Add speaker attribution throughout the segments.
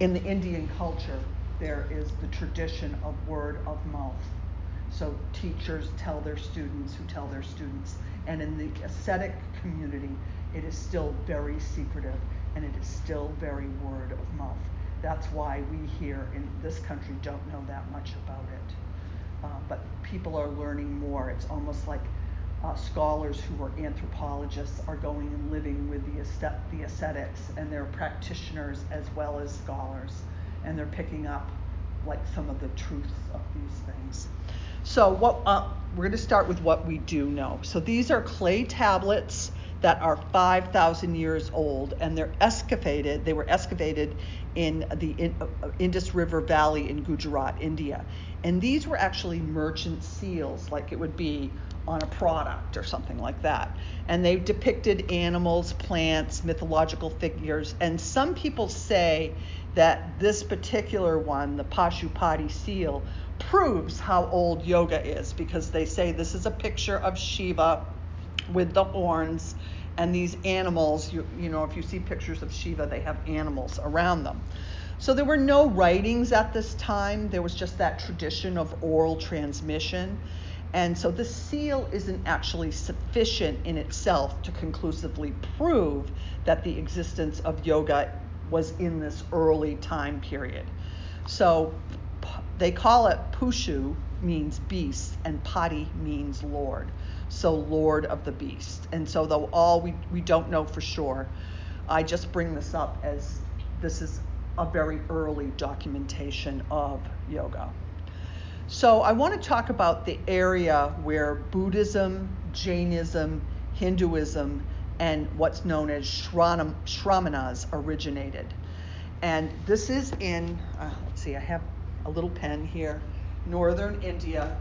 Speaker 1: in the Indian culture, there is the tradition of word of mouth. So teachers tell their students who tell their students. And in the ascetic community, it is still very secretive and it is still very word of mouth. That's why we here in this country don't know that much about it. Uh, but people are learning more. It's almost like uh, scholars who are anthropologists are going and living with the, the ascetics, and they're practitioners as well as scholars, and they're picking up like some of the truths of these things. So what uh, we're going to start with what we do know. So these are clay tablets that are 5,000 years old, and they're excavated. They were excavated in the uh, Indus River Valley in Gujarat, India. And these were actually merchant seals, like it would be on a product or something like that. And they depicted animals, plants, mythological figures. And some people say that this particular one, the Pashupati seal, proves how old yoga is because they say this is a picture of Shiva with the horns and these animals. You, you know, if you see pictures of Shiva, they have animals around them. So there were no writings at this time, there was just that tradition of oral transmission. And so the seal isn't actually sufficient in itself to conclusively prove that the existence of yoga was in this early time period. So they call it Pushu means beast and Pati means Lord. So Lord of the beast. And so though all we, we don't know for sure, I just bring this up as this is a very early documentation of yoga. So I want to talk about the area where Buddhism, Jainism, Hinduism, and what's known as Shramanas originated. And this is in, uh, let's see, I have a little pen here, northern India.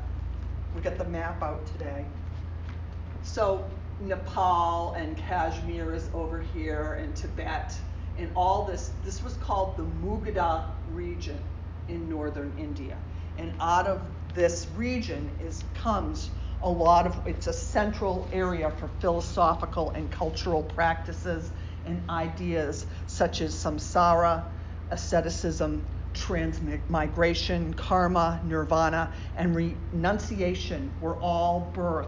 Speaker 1: We got the map out today. So Nepal and Kashmir is over here, and Tibet, and all this. This was called the Magadha region in northern India. And out of this region is comes a lot of it's a central area for philosophical and cultural practices and ideas such as samsara, asceticism, transmigration, karma, nirvana, and renunciation were all birthed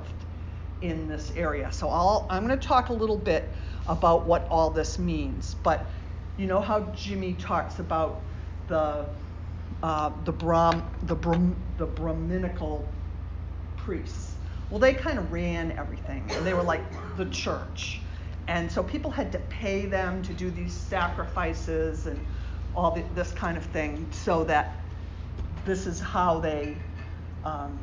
Speaker 1: in this area. So I'll, I'm going to talk a little bit about what all this means. But you know how Jimmy talks about the uh, the, Brahm, the, Brahm, the Brahminical priests. Well, they kind of ran everything, and they were like the church. And so people had to pay them to do these sacrifices and all the, this kind of thing, so that this is how they, um,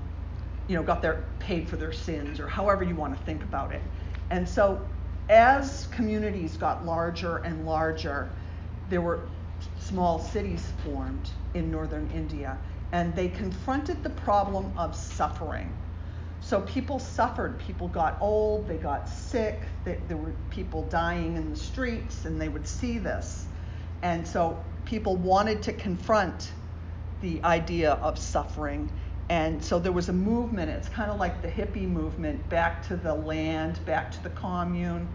Speaker 1: you know, got their paid for their sins, or however you want to think about it. And so, as communities got larger and larger, there were small cities formed in northern India, and they confronted the problem of suffering. So people suffered. People got old, they got sick, they, there were people dying in the streets, and they would see this. And so people wanted to confront the idea of suffering. And so there was a movement, it's kind of like the hippie movement, back to the land, back to the commune.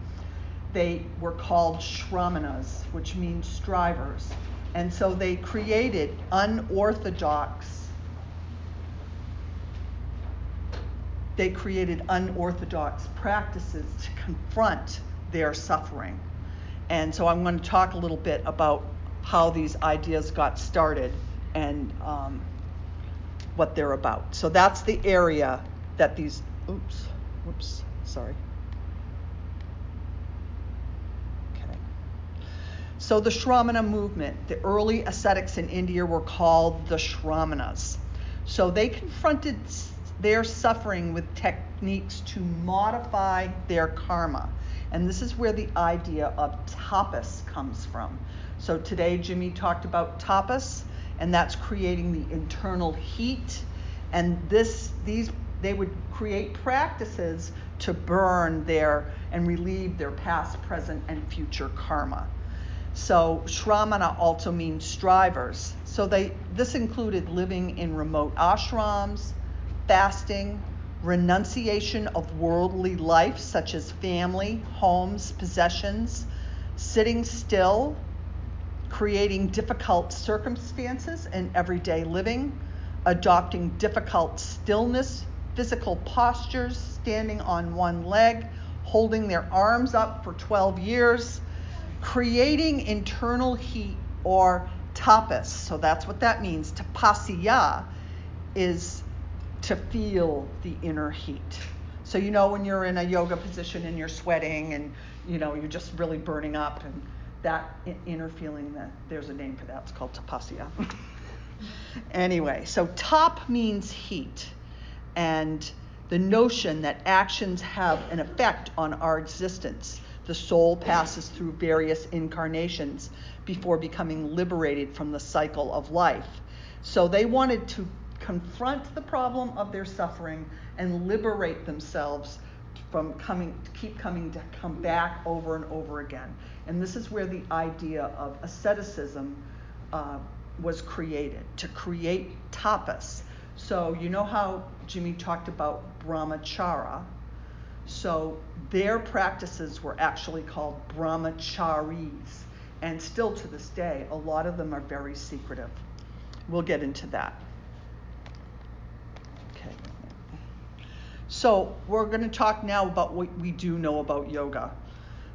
Speaker 1: They were called shramanas, which means strivers. And so they created unorthodox they created unorthodox practices to confront their suffering. And so I'm going to talk a little bit about how these ideas got started and um, what they're about. So that's the area that these, oops, whoops, sorry. So the Shramana movement, the early ascetics in India were called the Shramanas. So they confronted their suffering with techniques to modify their karma. And this is where the idea of tapas comes from. So today Jimmy talked about tapas, and that's creating the internal heat. And this these they would create practices to burn their and relieve their past, present, and future karma. So Shramana also means strivers. So they this included living in remote ashrams, fasting, renunciation of worldly life such as family, homes, possessions, sitting still, creating difficult circumstances in everyday living, adopting difficult stillness, physical postures, standing on one leg, holding their arms up for 12 years, creating internal heat or tapas. So that's what that means. Tapasya is to feel the inner heat. So you know when you're in a yoga position and you're sweating and you know you're just really burning up and that inner feeling that there's a name for that. It's called tapasya. anyway, so top means heat and the notion that actions have an effect on our existence. The soul passes through various incarnations before becoming liberated from the cycle of life. So they wanted to confront the problem of their suffering and liberate themselves from coming keep coming to come back over and over again. And this is where the idea of asceticism uh, was created to create tapas. So you know how Jimmy talked about brahmachara. So their practices were actually called brahmacharis. And still to this day, a lot of them are very secretive. We'll get into that. Okay. So we're going to talk now about what we do know about yoga.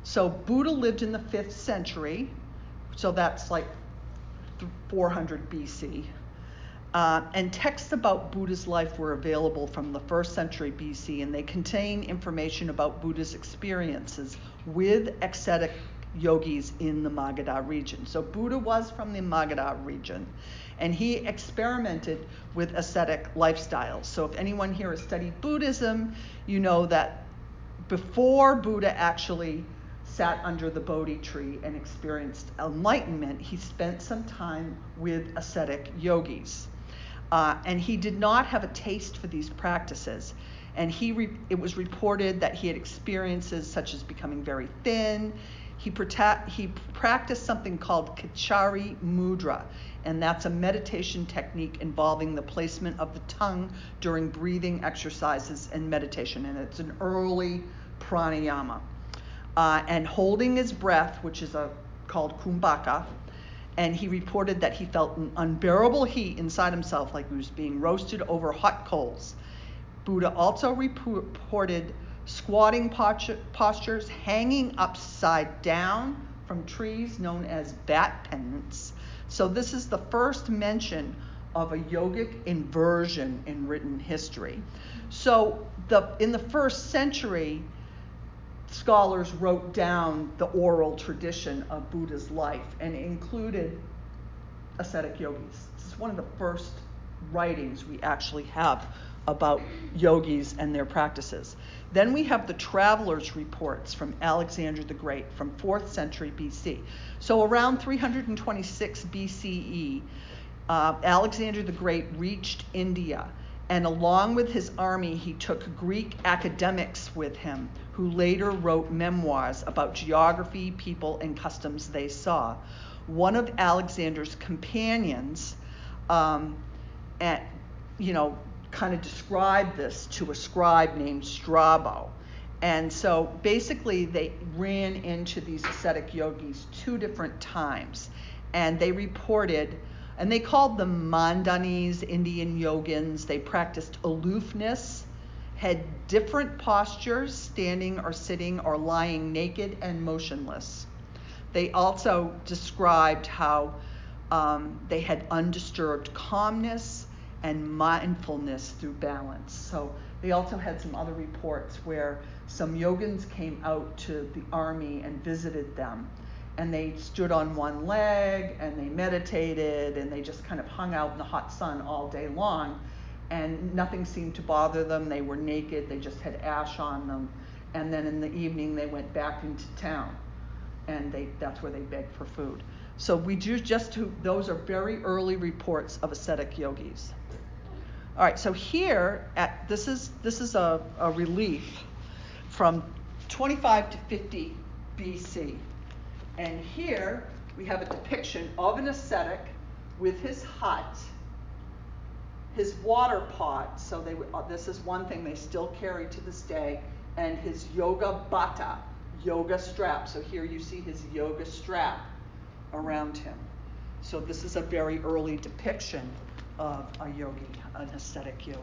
Speaker 1: So Buddha lived in the 5th century, so that's like 400 BC. Uh, and texts about Buddha's life were available from the first century BC, and they contain information about Buddha's experiences with ascetic yogis in the Magadha region. So Buddha was from the Magadha region, and he experimented with ascetic lifestyles. So if anyone here has studied Buddhism, you know that before Buddha actually sat under the Bodhi tree and experienced enlightenment, he spent some time with ascetic yogis. Uh, and he did not have a taste for these practices. And he re- it was reported that he had experiences such as becoming very thin. He, he practiced something called Khechari Mudra, and that's a meditation technique involving the placement of the tongue during breathing exercises and meditation. And it's an early pranayama uh, and holding his breath, which is a, called kumbhaka. And he reported that he felt an unbearable heat inside himself, like he was being roasted over hot coals. Buddha also reported squatting postures, hanging upside down from trees known as bat pendants. So, this is the first mention of a yogic inversion in written history. So, the, in the first century, scholars wrote down the oral tradition of Buddha's life and included ascetic yogis. This is one of the first writings we actually have about yogis and their practices. Then we have the travelers' reports from Alexander the Great from 4th century BC. So around 326 BCE, uh, Alexander the Great reached India and along with his army, he took Greek academics with him, who later wrote memoirs about geography, people, and customs they saw. One of Alexander's companions, um, at, you know, kind of described this to a scribe named Strabo. And so basically, they ran into these ascetic yogis two different times, and they reported and they called them Mandanis, Indian yogins. They practiced aloofness, had different postures, standing or sitting or lying naked and motionless. They also described how um, they had undisturbed calmness and mindfulness through balance. So they also had some other reports where some yogins came out to the army and visited them and they stood on one leg and they meditated and they just kind of hung out in the hot sun all day long and nothing seemed to bother them. They were naked, they just had ash on them. And then in the evening, they went back into town and they, that's where they begged for food. So we do just to, those are very early reports of ascetic yogis. All right, so here at this is this is a, a relief from 25 to 50 BC. And here we have a depiction of an ascetic with his hut, his water pot. So they, uh, this is one thing they still carry to this day, and his yoga bata, yoga strap. So here you see his yoga strap around him. So this is a very early depiction of a yogi, an ascetic yogi.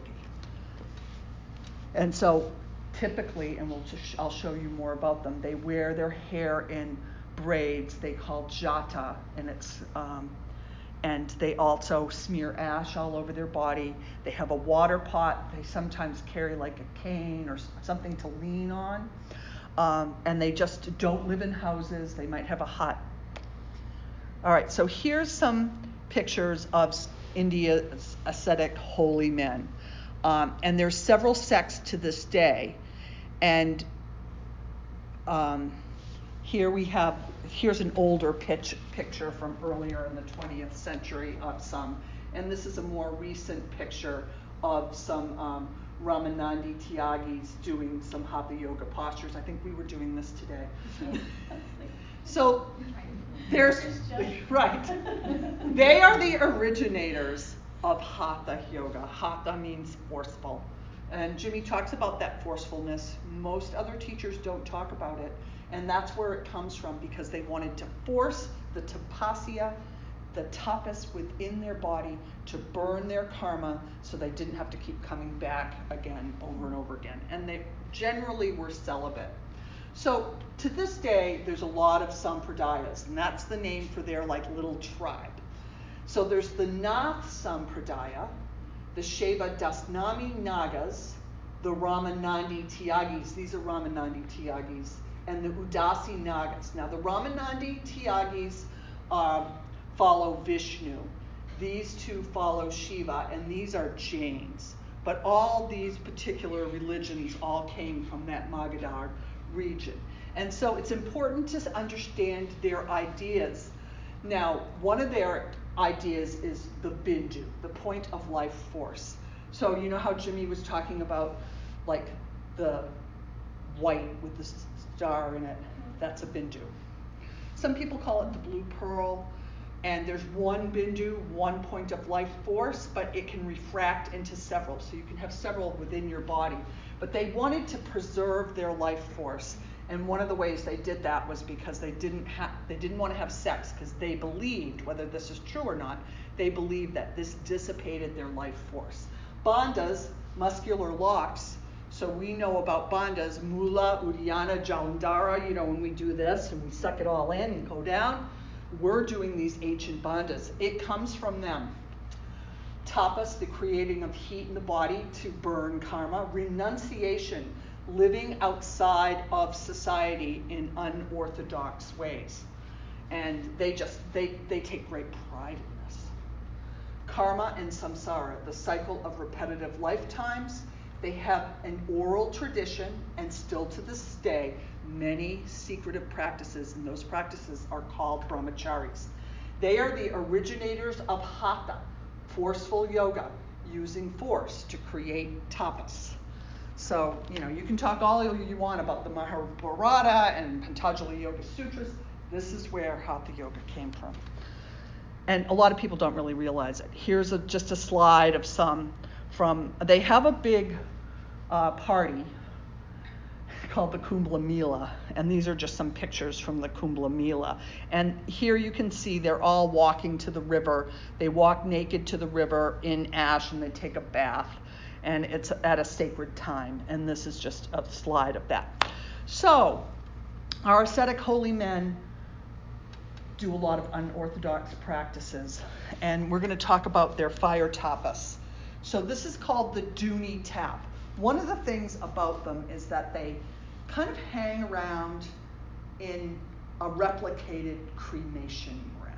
Speaker 1: And so typically, and we'll just, I'll show you more about them, they wear their hair in braids they call jata, and it's um, and they also smear ash all over their body. They have a water pot. They sometimes carry like a cane or something to lean on. Um, and they just don't live in houses. They might have a hut. All right, so here's some pictures of India's ascetic holy men. Um, and there's several sects to this day. And um, here we have, here's an older pitch, picture from earlier in the 20th century of some. And this is a more recent picture of some um, Ramanandi Tyagis doing some Hatha Yoga postures. I think we were doing this today. so there's, right. They are the originators of Hatha Yoga. Hatha means forceful. And Jimmy talks about that forcefulness. Most other teachers don't talk about it. And that's where it comes from because they wanted to force the tapasya, the tapas within their body to burn their karma so they didn't have to keep coming back again over and over again. And they generally were celibate. So to this day, there's a lot of sampradayas, and that's the name for their like little tribe. So there's the Nath Sampradaya, the Shaiva Dasnami Nagas, the Ramanandi Tyagis. These are Ramanandi Tyagis. And the Udasi Nagas. Now, the Ramanandi Tyagis uh, follow Vishnu. These two follow Shiva, and these are Jains. But all these particular religions all came from that Magadha region. And so it's important to understand their ideas. Now, one of their ideas is the bindu, the point of life force. So you know how Jimmy was talking about like the white with the star in it? That's a bindu. Some people call it the blue pearl. And there's one bindu, one point of life force, but it can refract into several. So you can have several within your body. But they wanted to preserve their life force. And one of the ways they did that was because they didn't have they didn't want to have sex because they believed, whether this is true or not, they believed that this dissipated their life force. Bandhas, muscular locks. So we know about bandhas, mula, uddiyana, jalandhara, you know, when we do this and we suck it all in and go down, we're doing these ancient bandhas. It comes from them. Tapas, the creating of heat in the body to burn karma. Renunciation, living outside of society in unorthodox ways. And they just, they, they take great pride in this. Karma and samsara, the cycle of repetitive lifetimes. They have an oral tradition, and still to this day, many secretive practices, and those practices are called brahmacharis. They are the originators of hatha, forceful yoga, using force to create tapas. So, you know, you can talk all you want about the Mahabharata and Patanjali Yoga Sutras. This is where Hatha Yoga came from. And a lot of people don't really realize it. Here's a, just a slide of some from, they have a big uh, party called the Kumbh Mela, and these are just some pictures from the Kumbh Mela. And here you can see they're all walking to the river. They walk naked to the river in ash and they take a bath and it's at a sacred time. And this is just a slide of that. So, our ascetic holy men do a lot of unorthodox practices, and we're going to talk about their fire tapas. So, this is called the Dhuni tap. One of the things about them is that they kind of hang around in a replicated cremation ground.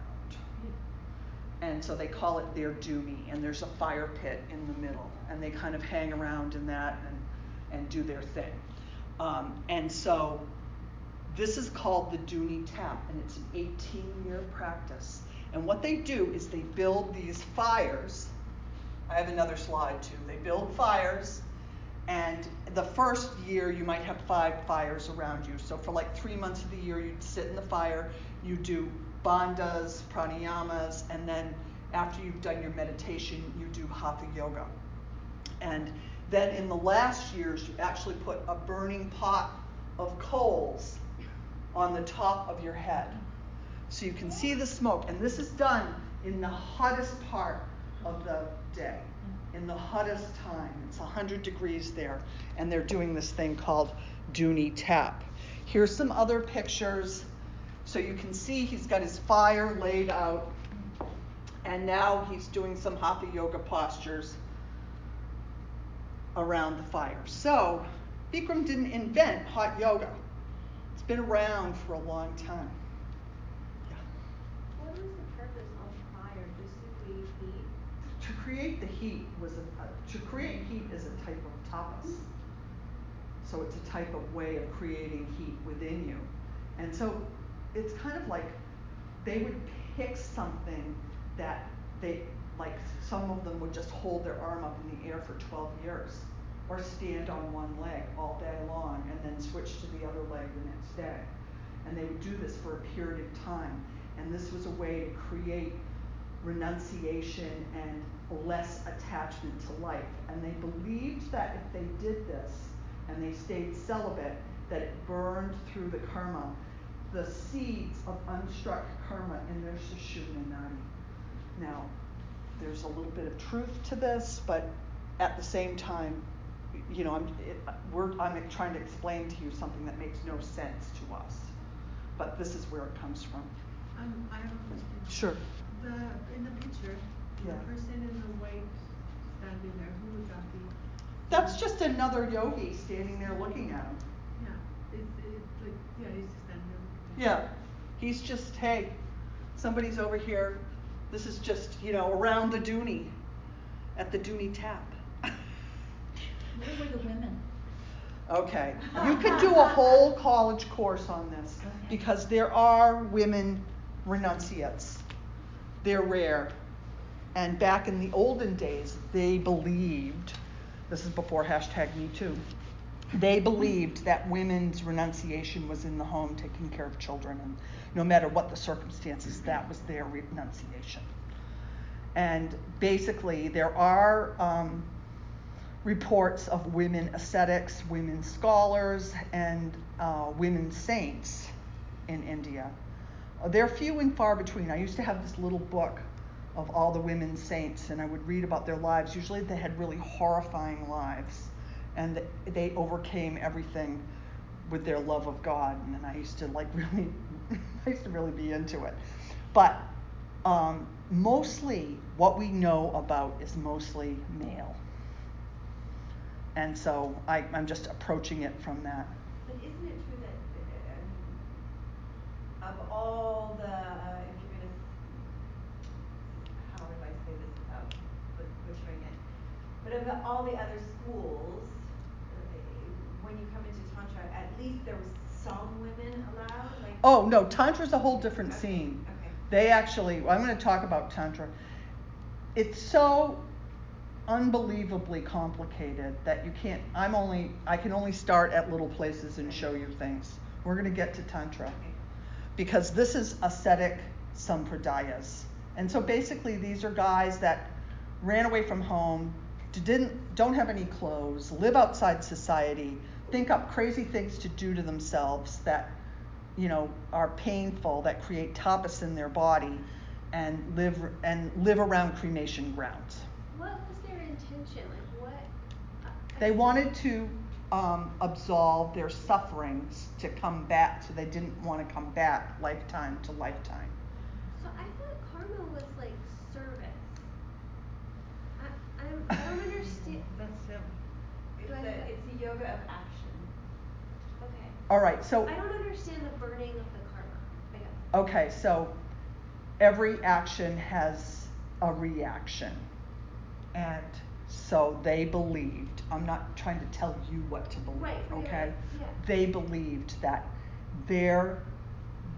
Speaker 1: and so they call it their Dhuni, and there's a fire pit in the middle, and they kind of hang around in that and, and do their thing. Um, and so this is called the Dhuni Tap, and it's an 18 year practice. And what they do is they build these fires. I have another slide too. They build fires, and the first year you might have five fires around you. So for like three months of the year, you'd sit in the fire, you do bandhas, pranayamas, and then after you've done your meditation, you do hatha yoga. And then in the last years, you actually put a burning pot of coals on the top of your head. So you can see the smoke. And this is done in the hottest part of the day, in the hottest time. It's 100 degrees there, and they're doing this thing called Dhuni Tap. Here's some other pictures. So you can see he's got his fire laid out, and now he's doing some hatha yoga postures around the fire. So Bikram didn't invent hot yoga. It's been around for a long time.
Speaker 2: Yeah. What was the purpose of fire? Just to create heat?
Speaker 1: To create the heat was a, uh, to create heat is a type of tapas. So it's a type of way of creating heat within you. And so it's kind of like they would pick something that they like some of them would just hold their arm up in the air for 12 years or stand on one leg all day long and then switch to the other leg the next day. And they would do this for a period of time. And this was a way to create renunciation and less attachment to life. And they believed that if they did this and they stayed celibate, that it burned through the karma, the seeds of unstruck karma in their Sushumna Nadi. Now, there's a little bit of truth to this, but at the same time, you know, I'm, it, I'm trying to explain to you something that makes no sense to us. But this is where it comes from.
Speaker 3: Um, I have a question.
Speaker 1: Sure.
Speaker 3: The, in the picture,
Speaker 1: yeah.
Speaker 3: the person in the white standing there, who would that be?
Speaker 1: That's just another yogi standing there looking at him.
Speaker 3: Yeah, it's, it's like, yeah, he's just standing there.
Speaker 1: Yeah, he's just, hey, somebody's over here. This is just, you know, around the Dhuni, at the Dhuni tap.
Speaker 4: Where were the women?
Speaker 1: Okay, you could do a whole college course on this
Speaker 4: okay.
Speaker 1: because there are women renunciates. They're rare. And back in the olden days, they believed, this is before hashtag Me Too, they believed that women's renunciation was in the home taking care of children, and no matter what the circumstances, that was their renunciation. And basically, there are um, reports of women ascetics, women scholars, and uh, women saints in India. Uh, they're few and far between. I used to have this little book of all the women saints, and I would read about their lives. Usually, they had really horrifying lives, and they overcame everything with their love of God. And I used to like really, I used to really be into it. But um, mostly, what we know about is mostly male. And so I, I'm just approaching it from that.
Speaker 5: But isn't it true that uh, of all the, uh, if you're going to, how do I say this without butchering it? But of the, all the other schools, when you come into Tantra, at least there was some women allowed? Like
Speaker 1: oh, no, Tantra's a whole different
Speaker 5: okay,
Speaker 1: scene.
Speaker 5: Okay.
Speaker 1: They actually, I'm going to talk about Tantra. It's so unbelievably complicated that you can't i'm only i can only start at little places and show you things we're going to get to tantra because this is ascetic sampradayas and so basically these are guys that ran away from home didn't don't have any clothes live outside society think up crazy things to do to themselves that you know are painful that create tapas in their body and live and live around cremation grounds What was their
Speaker 2: intention? Like what?
Speaker 1: Uh, they wanted to um, absolve their sufferings to come back, so they didn't want to come back lifetime to lifetime.
Speaker 2: So I thought karma was like service. I, I, I don't understand.
Speaker 3: That's him.
Speaker 5: It's a, it's a yoga of action.
Speaker 2: Okay.
Speaker 1: All right, so.
Speaker 2: I don't understand the burning of the karma. I guess.
Speaker 1: Okay, so every action has a reaction. And so they believed, I'm not trying to tell you what to believe,
Speaker 2: right,
Speaker 1: okay?
Speaker 2: Yeah.
Speaker 1: They believed that their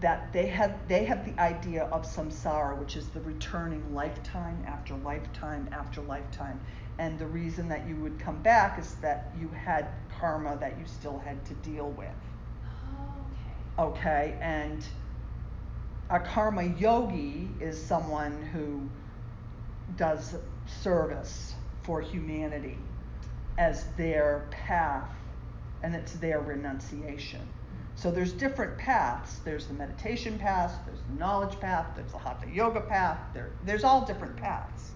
Speaker 1: that they had they had the idea of samsara, which is the returning lifetime after lifetime after lifetime. And the reason that you would come back is that you had karma that you still had to deal with.
Speaker 2: Oh, okay.
Speaker 1: Okay, and a karma yogi is someone who does service for humanity as their path and it's their renunciation. So there's different paths. There's the meditation path, there's the knowledge path, there's the hatha yoga path. There, there's all different paths.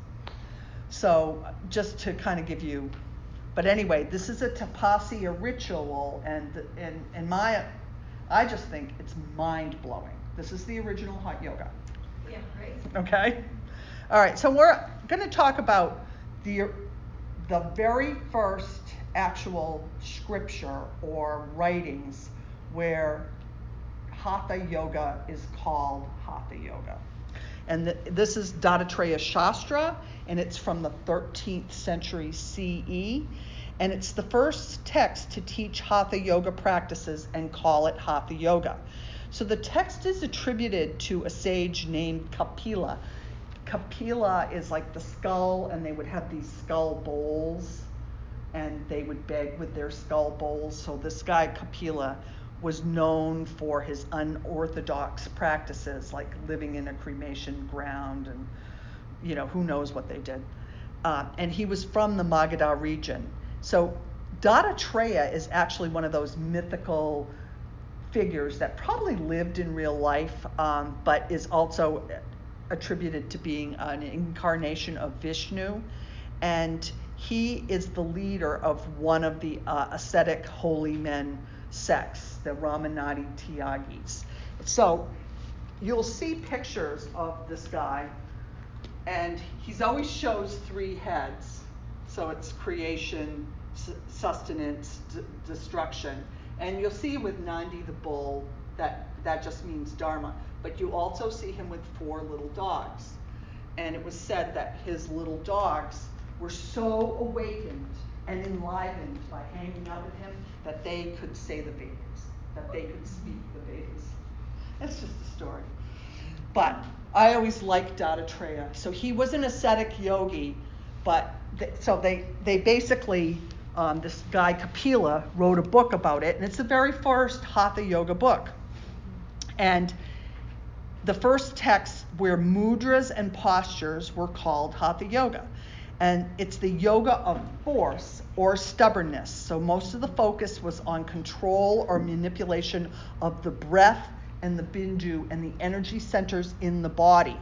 Speaker 1: So just to kind of give you, but anyway, this is a tapasya ritual, and and and my, I just think it's mind blowing. This is the original hot yoga.
Speaker 5: Yeah, great.
Speaker 1: Okay. All right. So we're going to talk about the the very first actual scripture or writings where hatha yoga is called hatha yoga. And the, this is Dattatreya Shastra, and it's from the 13th century CE. And it's the first text to teach hatha yoga practices and call it hatha yoga. So the text is attributed to a sage named Kapila. Kapila is like the skull, and they would have these skull bowls, and they would beg with their skull bowls. So this guy, Kapila, was known for his unorthodox practices, like living in a cremation ground, and you know who knows what they did. Uh, and he was from the Magadha region. So Dattatreya is actually one of those mythical figures that probably lived in real life, um, but is also attributed to being an incarnation of Vishnu. And he is the leader of one of the uh, ascetic holy men sects, the Ramanandi Tyagis. So you'll see pictures of this guy, and he's always shows three heads. So it's creation, sustenance, d- destruction. And you'll see with Nandi the bull that that just means Dharma. But you also see him with four little dogs. And it was said that his little dogs were so awakened and enlivened by hanging out with him that they could say the Vedas, that they could speak the Vedas. It's just a story. But I always liked Dattatreya. So he was an ascetic yogi, but so they, they basically um, this guy Kapila wrote a book about it, and it's the very first Hatha Yoga book. And the first text where mudras and postures were called Hatha Yoga. And it's the yoga of force or stubbornness. So most of the focus was on control or manipulation of the breath and the bindu and the energy centers in the body.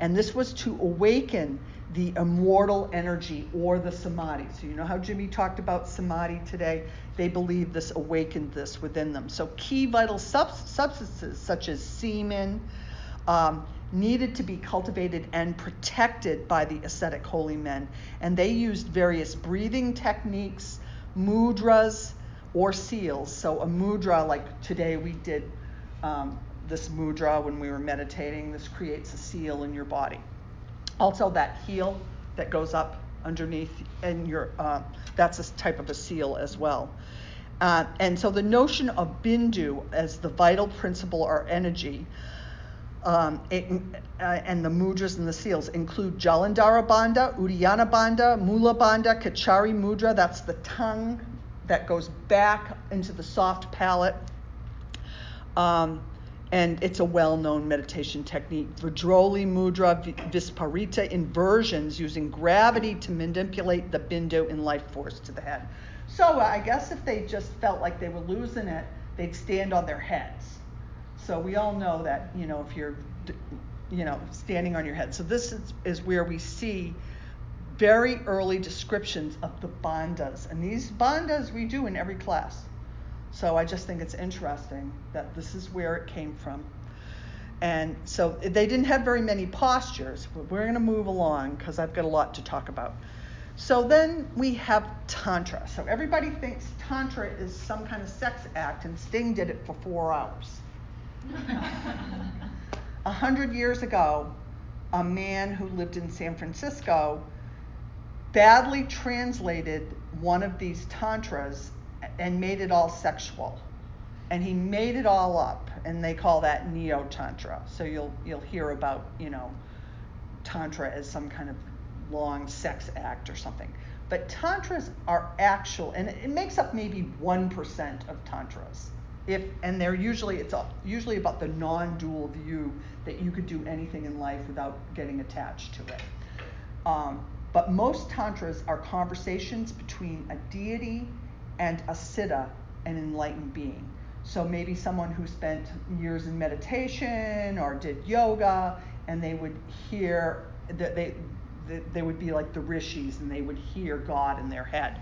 Speaker 1: And this was to awaken the immortal energy or the samadhi. So, you know how Jimmy talked about samadhi today? They believe this awakened this within them. So, key vital sub- substances such as semen um, needed to be cultivated and protected by the ascetic holy men. And they used various breathing techniques, mudras, or seals. So, a mudra, like today we did um, this mudra when we were meditating, this creates a seal in your body. Also, that heel that goes up underneath, and your uh, that's a type of a seal as well. Uh, and so the notion of bindu as the vital principle or energy, um, it, uh, and the mudras and the seals include Jalandhara Bandha, Uddiyana Bandha, Mula Bandha, Khechari Mudra, that's the tongue that goes back into the soft palate. Um, and it's a well-known meditation technique. Vajroli Mudra Viparita inversions using gravity to manipulate the bindu in life force to the head. So I guess if they just felt like they were losing it, they'd stand on their heads. So we all know that, you know, if you're, you know, standing on your head. So this is, is where we see very early descriptions of the bandhas. And these bandhas we do in every class. So I just think it's interesting that this is where it came from. And so they didn't have very many postures, but we're going to move along because I've got a lot to talk about. So then we have Tantra. So everybody thinks Tantra is some kind of sex act, and Sting did it for four hours. A hundred years ago, a man who lived in San Francisco badly translated one of these tantras and made it all sexual. And he made it all up, and they call that neo tantra. So you'll you'll hear about you know tantra as some kind of long sex act or something. But tantras are actual, and it makes up maybe one percent of tantras. If and they're usually it's usually about the non-dual view that you could do anything in life without getting attached to it. Um, but most tantras are conversations between a deity and a siddha, an enlightened being. So maybe someone who spent years in meditation or did yoga, and they would hear that they they would be like the rishis, and they would hear God in their head.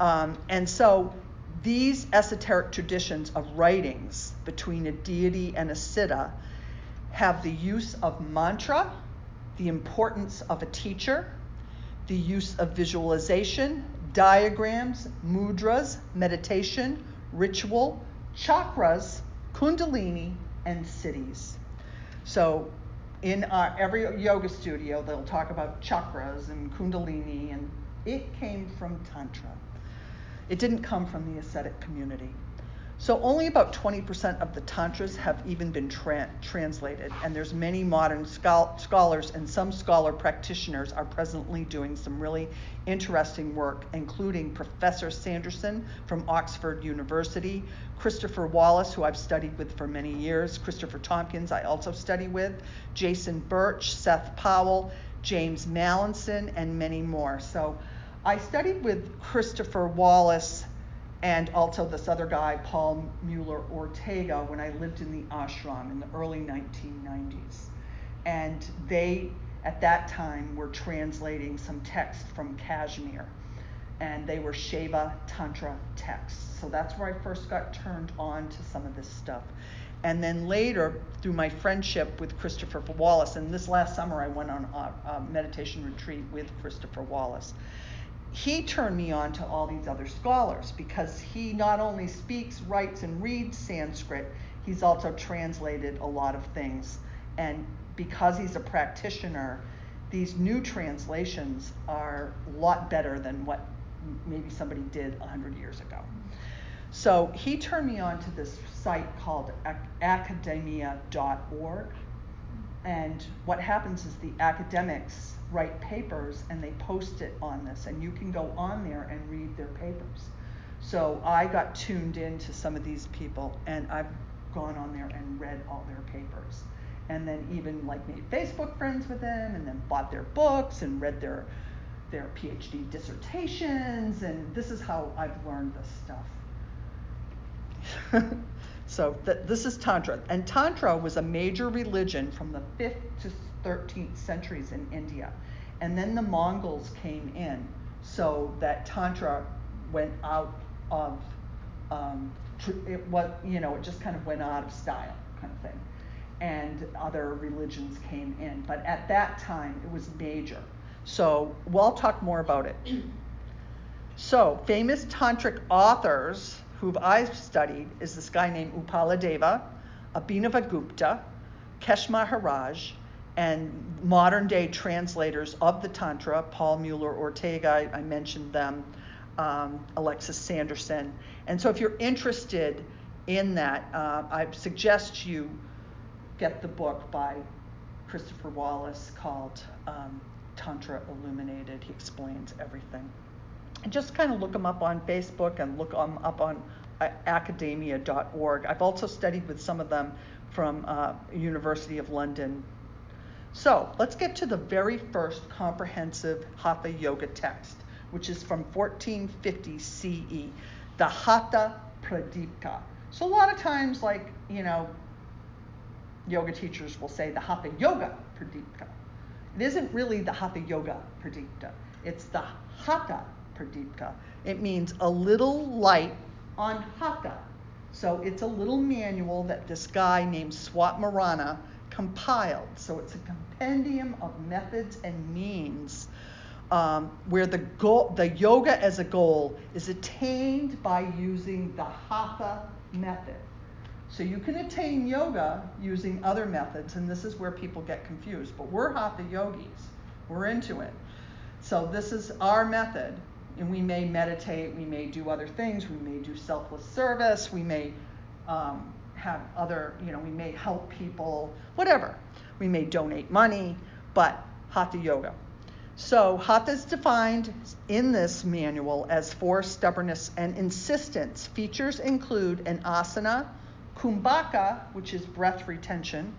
Speaker 1: Um, and so these esoteric traditions of writings between a deity and a siddha have the use of mantra, the importance of a teacher, the use of visualization, diagrams, mudras, meditation, ritual, chakras, kundalini, and siddhis. So, in our, every yoga studio, they'll talk about chakras and kundalini, and it came from Tantra. It didn't come from the ascetic community. So only about 20% of the tantras have even been tra- translated, and there's many modern scholars and some scholar practitioners are presently doing some really interesting work, including Professor Sanderson from Oxford University, Christopher Wallis, who I've studied with for many years, Christopher Tompkins, I also study with, Jason Birch, Seth Powell, James Mallinson, and many more. So I studied with Christopher Wallis and also this other guy, Paul Muller Ortega, when I lived in the ashram in the early 1990s. And they, at that time, were translating some text from Kashmir. And they were Shaiva Tantra texts. So that's where I first got turned on to some of this stuff. And then later, through my friendship with Christopher Wallis, and this last summer I went on a, a meditation retreat with Christopher Wallace he turned me on to all these other scholars because he not only speaks, writes, and reads Sanskrit, he's also translated a lot of things. And because he's a practitioner, these new translations are a lot better than what maybe somebody did 100 years ago. So he turned me on to this site called academia.org. And what happens is the academics write papers and they post it on this, and you can go on there and read their papers. So I got tuned in to some of these people, and I've gone on there and read all their papers. And then even like made Facebook friends with them, and then bought their books and read their their PhD dissertations, and this is how I've learned this stuff. so th- this is Tantra, and Tantra was a major religion from the 5th to 13th centuries in India. And then the Mongols came in, so that Tantra went out of, um, it was, you know, it just kind of went out of style, kind of thing. And other religions came in. But at that time, it was major. So we'll talk more about it. So, famous tantric authors who I've studied is this guy named Utpaladeva, Abhinavagupta, Kesh Maharaj, and modern day translators of the Tantra, Paul Muller Ortega, I, mentioned them, um, Alexis Sanderson. And so if you're interested in that, uh, I suggest you get the book by Christopher Wallis called um, Tantra Illuminated. He explains everything. And just kind of look them up on Facebook and look them up on uh, academia.org. I've also studied with some of them from uh, University of London so let's get to the very first comprehensive Hatha Yoga text, which is from 1450 CE, the Hatha Pradipika. So a lot of times, like, you know, yoga teachers will say the Hatha Yoga Pradipika. It isn't really the Hatha Yoga Pradipika, it's the Hatha Pradipika. It means a little light on Hatha. So it's a little manual that this guy named Swatmarama compiled. So it's a compendium of methods and means um, where the goal, the yoga as a goal is attained by using the hatha method. So you can attain yoga using other methods, and this is where people get confused. But we're hatha yogis. We're into it. So this is our method, and we may meditate, we may do other things, we may do selfless service, we may um, have other, you know, we may help people, whatever. We may donate money, but hatha yoga. So hatha is defined in this manual as force, stubbornness, and insistence. Features include an asana, kumbhaka, which is breath retention,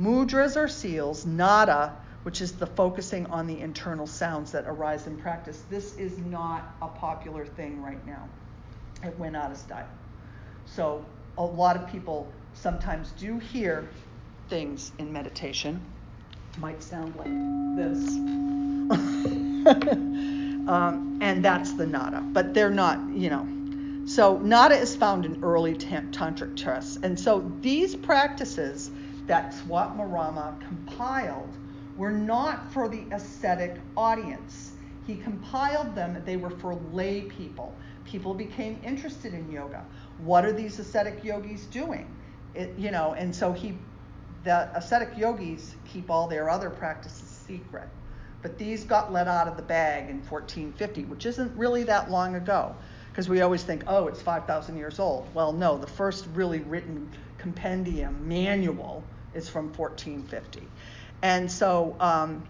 Speaker 1: mudras or seals, nada, which is the focusing on the internal sounds that arise in practice. This is not a popular thing right now. It went out of style. So a lot of people sometimes do hear things in meditation. Might sound like this. um, and that's the nada, but they're not, you know. So, nada is found in early tantric texts. And so, these practices that Swatmarama compiled were not for the ascetic audience. He compiled them, they were for lay people. People became interested in yoga. What are these ascetic yogis doing? It, you know, and so he, the ascetic yogis keep all their other practices secret. But these got let out of the bag in 1450, which isn't really that long ago, because we always think, oh, it's 5,000 years old. Well, no, the first really written compendium manual is from 1450. And so, um,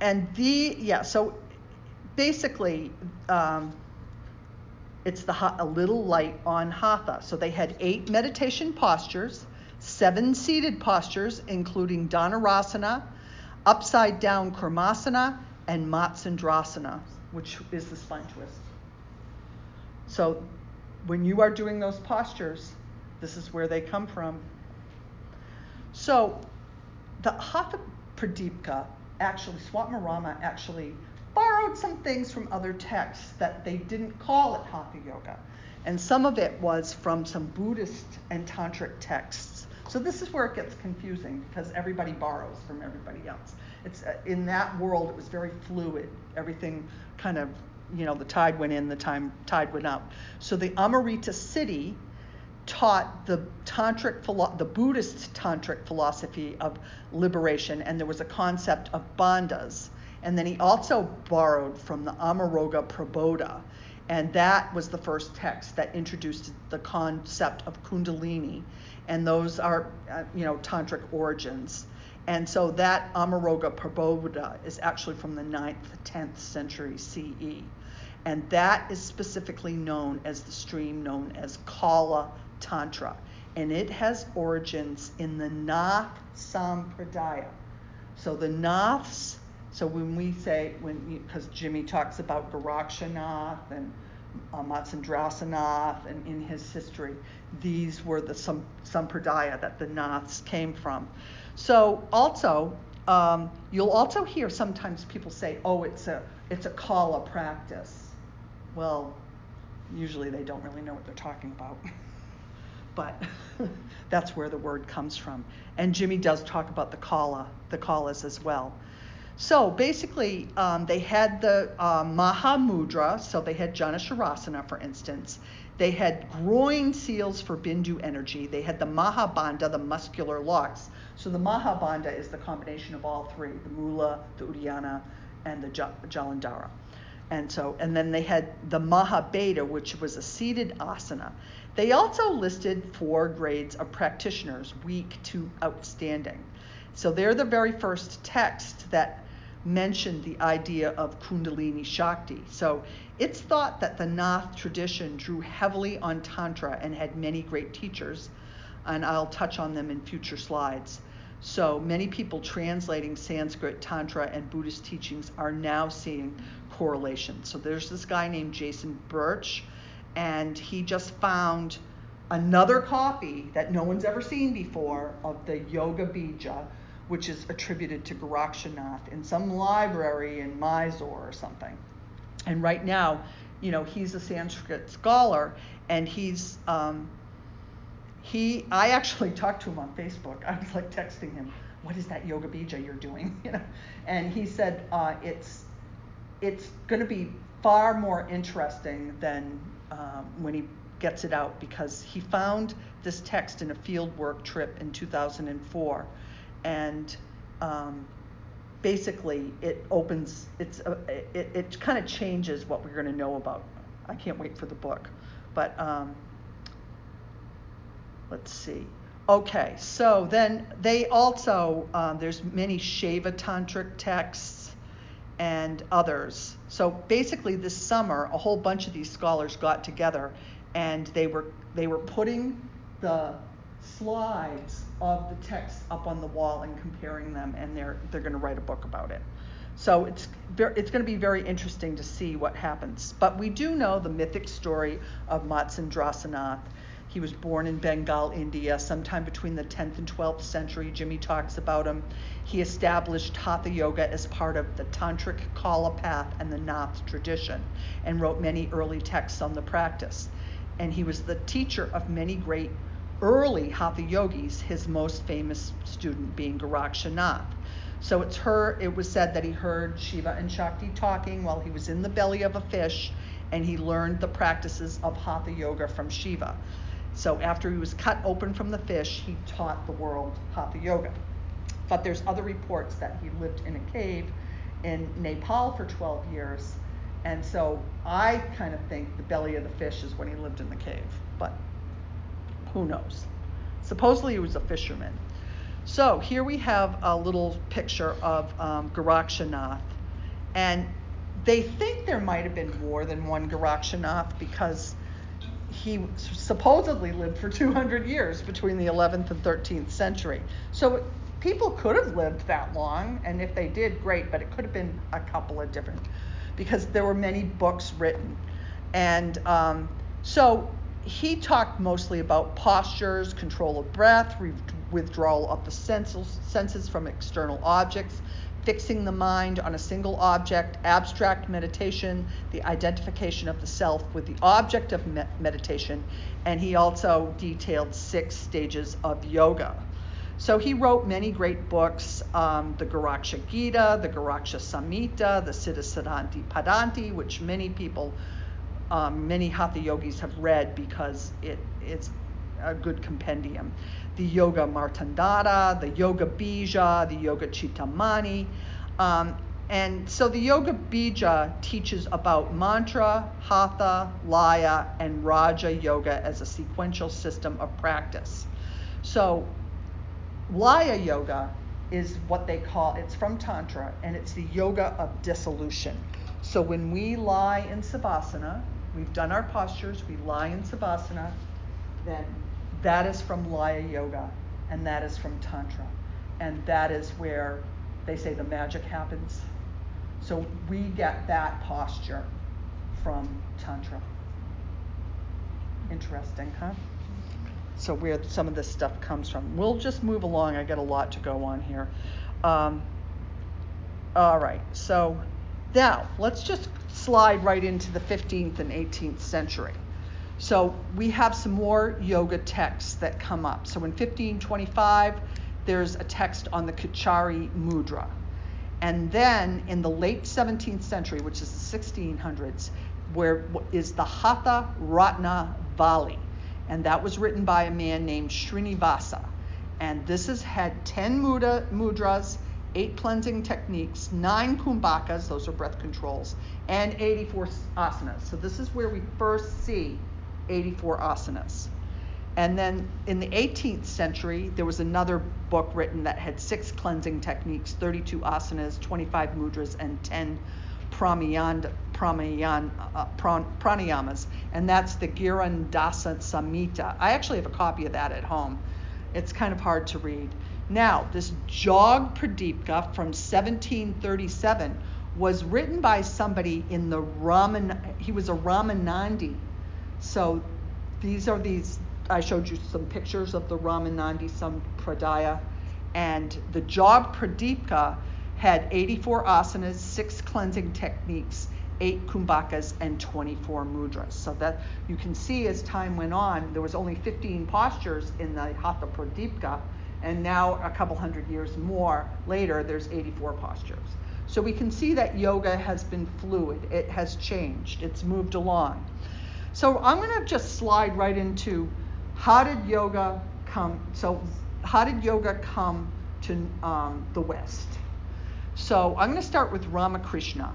Speaker 1: and the, yeah, so basically, um, it's the a little light on hatha. So they had eight meditation postures, seven seated postures, including dhanurasana, upside down kurmasana, and matsendrasana, which is the spine twist. So when you are doing those postures, this is where they come from. So the Hatha Pradipika, actually, Swatmarama actually borrowed some things from other texts that they didn't call it Hatha Yoga. And some of it was from some Buddhist and Tantric texts. So this is where it gets confusing because everybody borrows from everybody else. It's uh, in that world it was very fluid. Everything kind of, you know, the tide went in, the time tide went out. So the Amritasiddhi taught the tantric philo- the Buddhist tantric philosophy of liberation, and there was a concept of bandhas. And then he also borrowed from the Amaraugha Prabodha, and that was the first text that introduced the concept of Kundalini, and those are uh, you know tantric origins. And so that Amaraugha Prabodha is actually from the 9th, 10th century CE. And that is specifically known as the stream known as Kala Tantra, and it has origins in the Nath Sampradaya. So the Naths, so when we say, when because Jimmy talks about Gorakshanath and uh, Matsendrasanath and in his history, these were the Sam, Sampradaya that the Naths came from. So also, um, you'll also hear sometimes people say, oh, it's a, it's a kala practice. Well, usually they don't really know what they're talking about. but that's where the word comes from. And Jimmy does talk about the kala, the kalas as well. So basically, um, they had the uh, Mahamudra, so they had Janu Shavasana, for instance. They had groin seals for Bindu energy. They had the Mahabandha, the muscular locks. So the Mahabandha is the combination of all three the Mula, the Uddiyana, and the Jalandhara. And so, and then they had the Mahavedha, which was a seated asana. They also listed four grades of practitioners, weak to outstanding. So they're the very first text that mentioned the idea of Kundalini Shakti. So it's thought that the Nath tradition drew heavily on Tantra and had many great teachers, and I'll touch on them in future slides. So many people translating Sanskrit, Tantra, and Buddhist teachings are now seeing correlations. So there's this guy named Jason Birch and he just found another copy that no one's ever seen before of the Yoga Bija, which is attributed to Gorakshanath in some library in Mysore or something. And right now, you know, he's a Sanskrit scholar, and he's um, he. I actually talked to him on Facebook. I was like texting him, "What is that Yoga Bija you're doing?" You know, and he said uh, it's it's going to be far more interesting than um, when he gets it out because he found this text in a field work trip in 2004 and um, basically it opens it's a, it, it kind of changes what we're going to know about. I can't wait for the book. But um, let's see. Okay so then they also um, there's many Shaiva tantric texts and others. So basically, this summer, a whole bunch of these scholars got together and they were they were putting the slides of the text up on the wall and comparing them, and they're they're going to write a book about it. So it's it's going to be very interesting to see what happens. But we do know the mythic story of Matsendrasanath, He was born in Bengal, India, sometime between the 10th and 12th century. Jimmy talks about him. He established Hatha Yoga as part of the Tantric Kala path and the Nath tradition and wrote many early texts on the practice. And he was the teacher of many great early Hatha yogis, his most famous student being Gorakshanath. So it's her, it was said that he heard Shiva and Shakti talking while he was in the belly of a fish and he learned the practices of Hatha Yoga from Shiva. So after he was cut open from the fish, he taught the world Hatha Yoga. But there's other reports that he lived in a cave in Nepal for 12 years. And so I kind of think the belly of the fish is when he lived in the cave, but who knows? Supposedly he was a fisherman. So here we have a little picture of um. And they think there might have been more than one Gorakshanath because he supposedly lived for 200 years between the 11th and 13th century. So people could have lived that long, and if they did, great, but it could have been a couple of different, because there were many books written. And um, so he talked mostly about postures, control of breath, re- withdrawal of the senses, from external objects, fixing the mind on a single object, abstract meditation, the identification of the self with the object of me- meditation, and he also detailed six stages of yoga. So he wrote many great books um, the Goraksha Gita, the Goraksha Samhita, the Siddhasiddhanti Padanti, which many people, um, many Hatha yogis have read because it, it's a good compendium the Yoga Martandara, the Yoga Bija, the Yoga Chintamani. Um, and so the Yoga Bija teaches about mantra, hatha, laya, and raja yoga as a sequential system of practice. So laya yoga is what they call it's from tantra and it's the yoga of dissolution. So when we lie in savasana, we've done our postures, we lie in savasana, then that is from Laya Yoga, and that is from Tantra. And that is where they say the magic happens. So we get that posture from Tantra. Interesting, huh? So, where some of this stuff comes from. We'll just move along. I got a lot to go on here. Um, all right, so now let's just slide right into the 15th and 18th century. So we have some more yoga texts that come up. So in 1525, there's a text on the Khechari Mudra. And then in the late 17th century, which is the 1600s, where is the Hatha Ratna Vali. And that was written by a man named Srinivasa. And this has had 10 mudras, eight cleansing techniques, nine kumbhakas, those are breath controls, and 84 asanas. So this is where we first see 84 asanas. And then in the 18th century, there was another book written that had six cleansing techniques 32 asanas, 25 mudras, and 10 pranayan, pranayan, uh, pranayamas. And that's the Girandasa Samhita. I actually have a copy of that at home. It's kind of hard to read. Now, this Jog Pradipika from 1737 was written by somebody in the Raman, he was a Ramanandi so these are these, I showed you some pictures of the Ramanandi Sampradaya. And the Jog Pradipika had 84 asanas, six cleansing techniques, eight kumbhakas, and 24 mudras. So that you can see as time went on, there was only 15 postures in the Hatha Pradipika, and now a couple hundred years more later, there's 84 postures. So we can see that yoga has been fluid. It has changed. It's moved along. So I'm going to just slide right into how did yoga come? So how did yoga come to um, the West? So I'm going to start with Ramakrishna.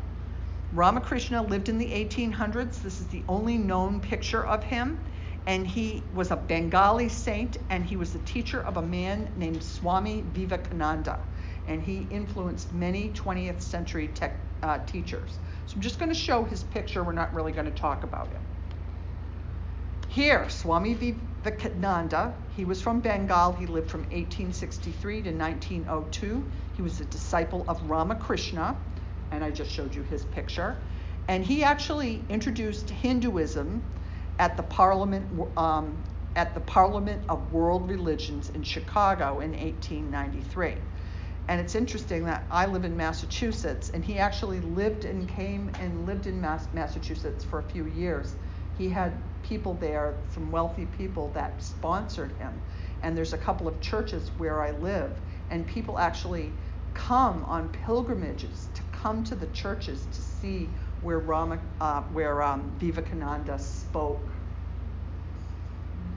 Speaker 1: Ramakrishna lived in the 1800s. This is the only known picture of him. And he was a Bengali saint, and he was the teacher of a man named Swami Vivekananda. And he influenced many 20th century tech, uh, teachers. So I'm just going to show his picture. We're not really going to talk about him. Here, Swami Vivekananda, he was from Bengal. He lived from 1863 to 1902. He was a disciple of Ramakrishna, and I just showed you his picture. And he actually introduced Hinduism at the Parliament um, at the Parliament of World Religions in Chicago in 1893. And it's interesting that I live in Massachusetts, and he actually lived and came and lived in Mass- Massachusetts for a few years. He had people there, some wealthy people that sponsored him. And there's a couple of churches where I live, and people actually come on pilgrimages to come to the churches to see where Rama, uh, where um, Vivekananda spoke.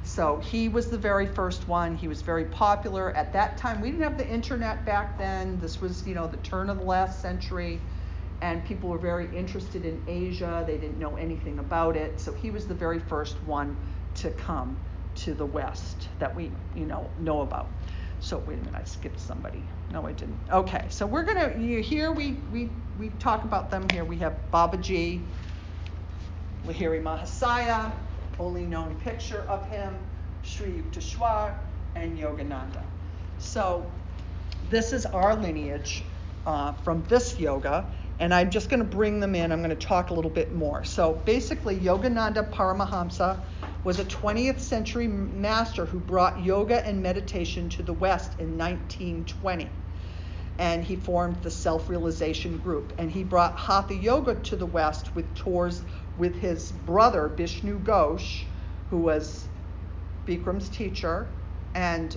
Speaker 1: So he was the very first one. He was very popular at that time. We didn't have the internet back then. This was, you know, the turn of the last century, and people were very interested in Asia. They didn't know anything about it. So he was the very first one to come to the West that we, you know, know about. So wait a minute, I skipped somebody. No, I didn't. Okay, so we're gonna you, here we we we talk about them here. We have Babaji, Lahiri Mahasaya, only known picture of him, Sri Yukteswar, and Yogananda. So this is our lineage uh, from this yoga, and I'm just going to bring them in. I'm going to talk a little bit more. So basically, Yogananda Paramahamsa was a 20th century master who brought yoga and meditation to the West in 1920. And he formed the Self Realization Group. And he brought Hatha Yoga to the West with tours with his brother, Bishnu Ghosh, who was Bikram's teacher. And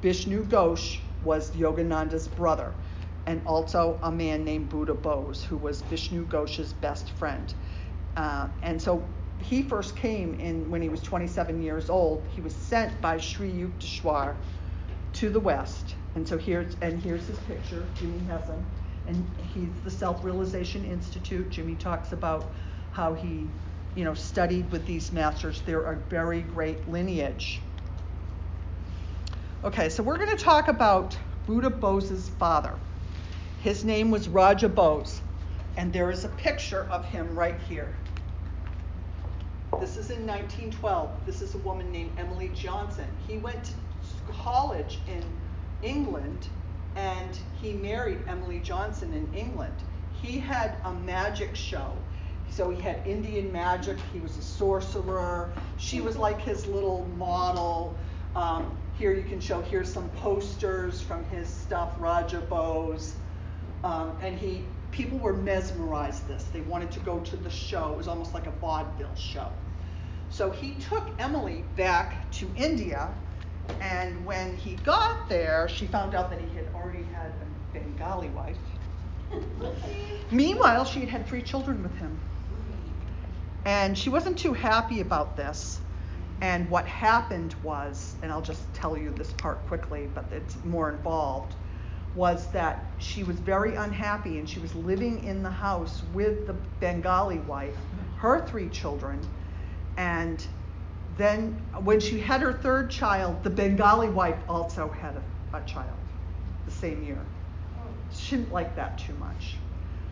Speaker 1: Bishnu Ghosh was Yogananda's brother. And also a man named Buddha Bose, who was Vishnu Ghosh's best friend. Uh, and so he first came in when he was 27 years old. He was sent by Sri Yukteswar to the West. And so here's and here's his picture. Jimmy him, and he's the Self Realization Institute. Jimmy talks about how he, you know, studied with these masters. They're a very great lineage. Okay, so we're going to talk about Buddha Bose's father. His name was Raja Bose, and there is a picture of him right here. This is in 1912. This is a woman named Emily Johnson. He went to college in England and he married Emily Johnson in England. He had a magic show. So he had Indian magic. He was a sorcerer. She was like his little model. Um, here you can show, here's some posters from his stuff, Raja Bose. Um, and he, people were mesmerized this. They wanted to go to the show. It was almost like a vaudeville show. So he took Emily back to India, and when he got there, she found out that he had already had a Bengali wife. Meanwhile, she had had three children with him. And she wasn't too happy about this. And what happened was, and I'll just tell you this part quickly, but it's more involved, was that she was very unhappy and she was living in the house with the Bengali wife, her three children, and then when she had her third child, the Bengali wife also had a, a child the same year. She didn't like that too much.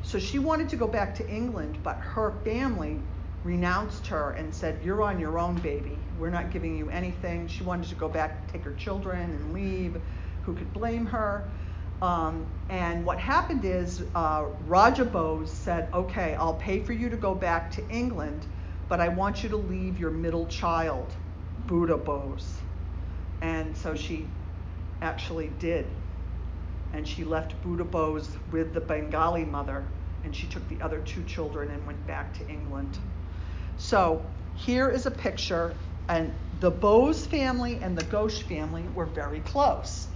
Speaker 1: So she wanted to go back to England, but her family renounced her and said, You're on your own, baby. We're not giving you anything. She wanted to go back, take her children, and leave. Who could blame her? Um, and what happened is uh, Raja Bose said, Okay, I'll pay for you to go back to England, but I want you to leave your middle child, Buddha Bose. And so she actually did. And she left Buddha Bose with the Bengali mother, and she took the other two children and went back to England. So here is a picture, and the Bose family and the Ghosh family were very close.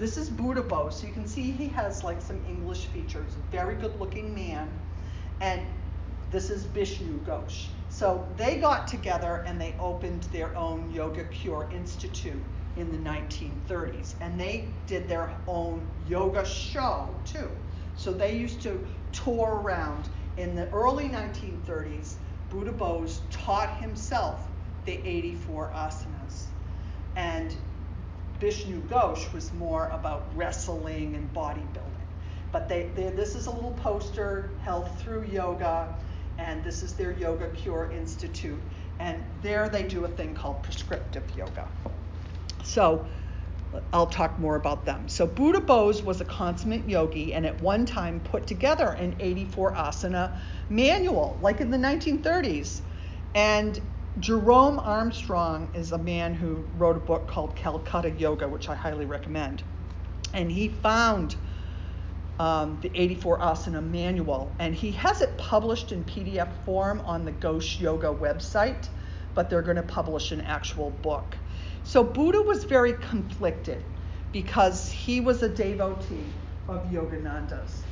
Speaker 1: This is Buddha Bose. So you can see he has like some English features. Very good looking man. And this is Vishnu Ghosh. So they got together and they opened their own Yoga Cure Institute in the 1930s. And they did their own yoga show too. So they used to tour around. In the early 1930s, Buddha Bose taught himself the 84 asanas. And Vishnu Ghosh was more about wrestling and bodybuilding. But they, they, this is a little poster, Health Through Yoga, and this is their Yoga Cure Institute. And there they do a thing called prescriptive yoga. So I'll talk more about them. So Buddha Bose was a consummate yogi and at one time put together an 84 asana manual, like in the 1930s. And Jerome Armstrong is a man who wrote a book called Calcutta Yoga, which I highly recommend. And he found um, the 84 Asana manual, and he has it published in PDF form on the Ghosh Yoga website, but they're going to publish an actual book. So Buddha was very conflicted because he was a devotee of Yogananda's,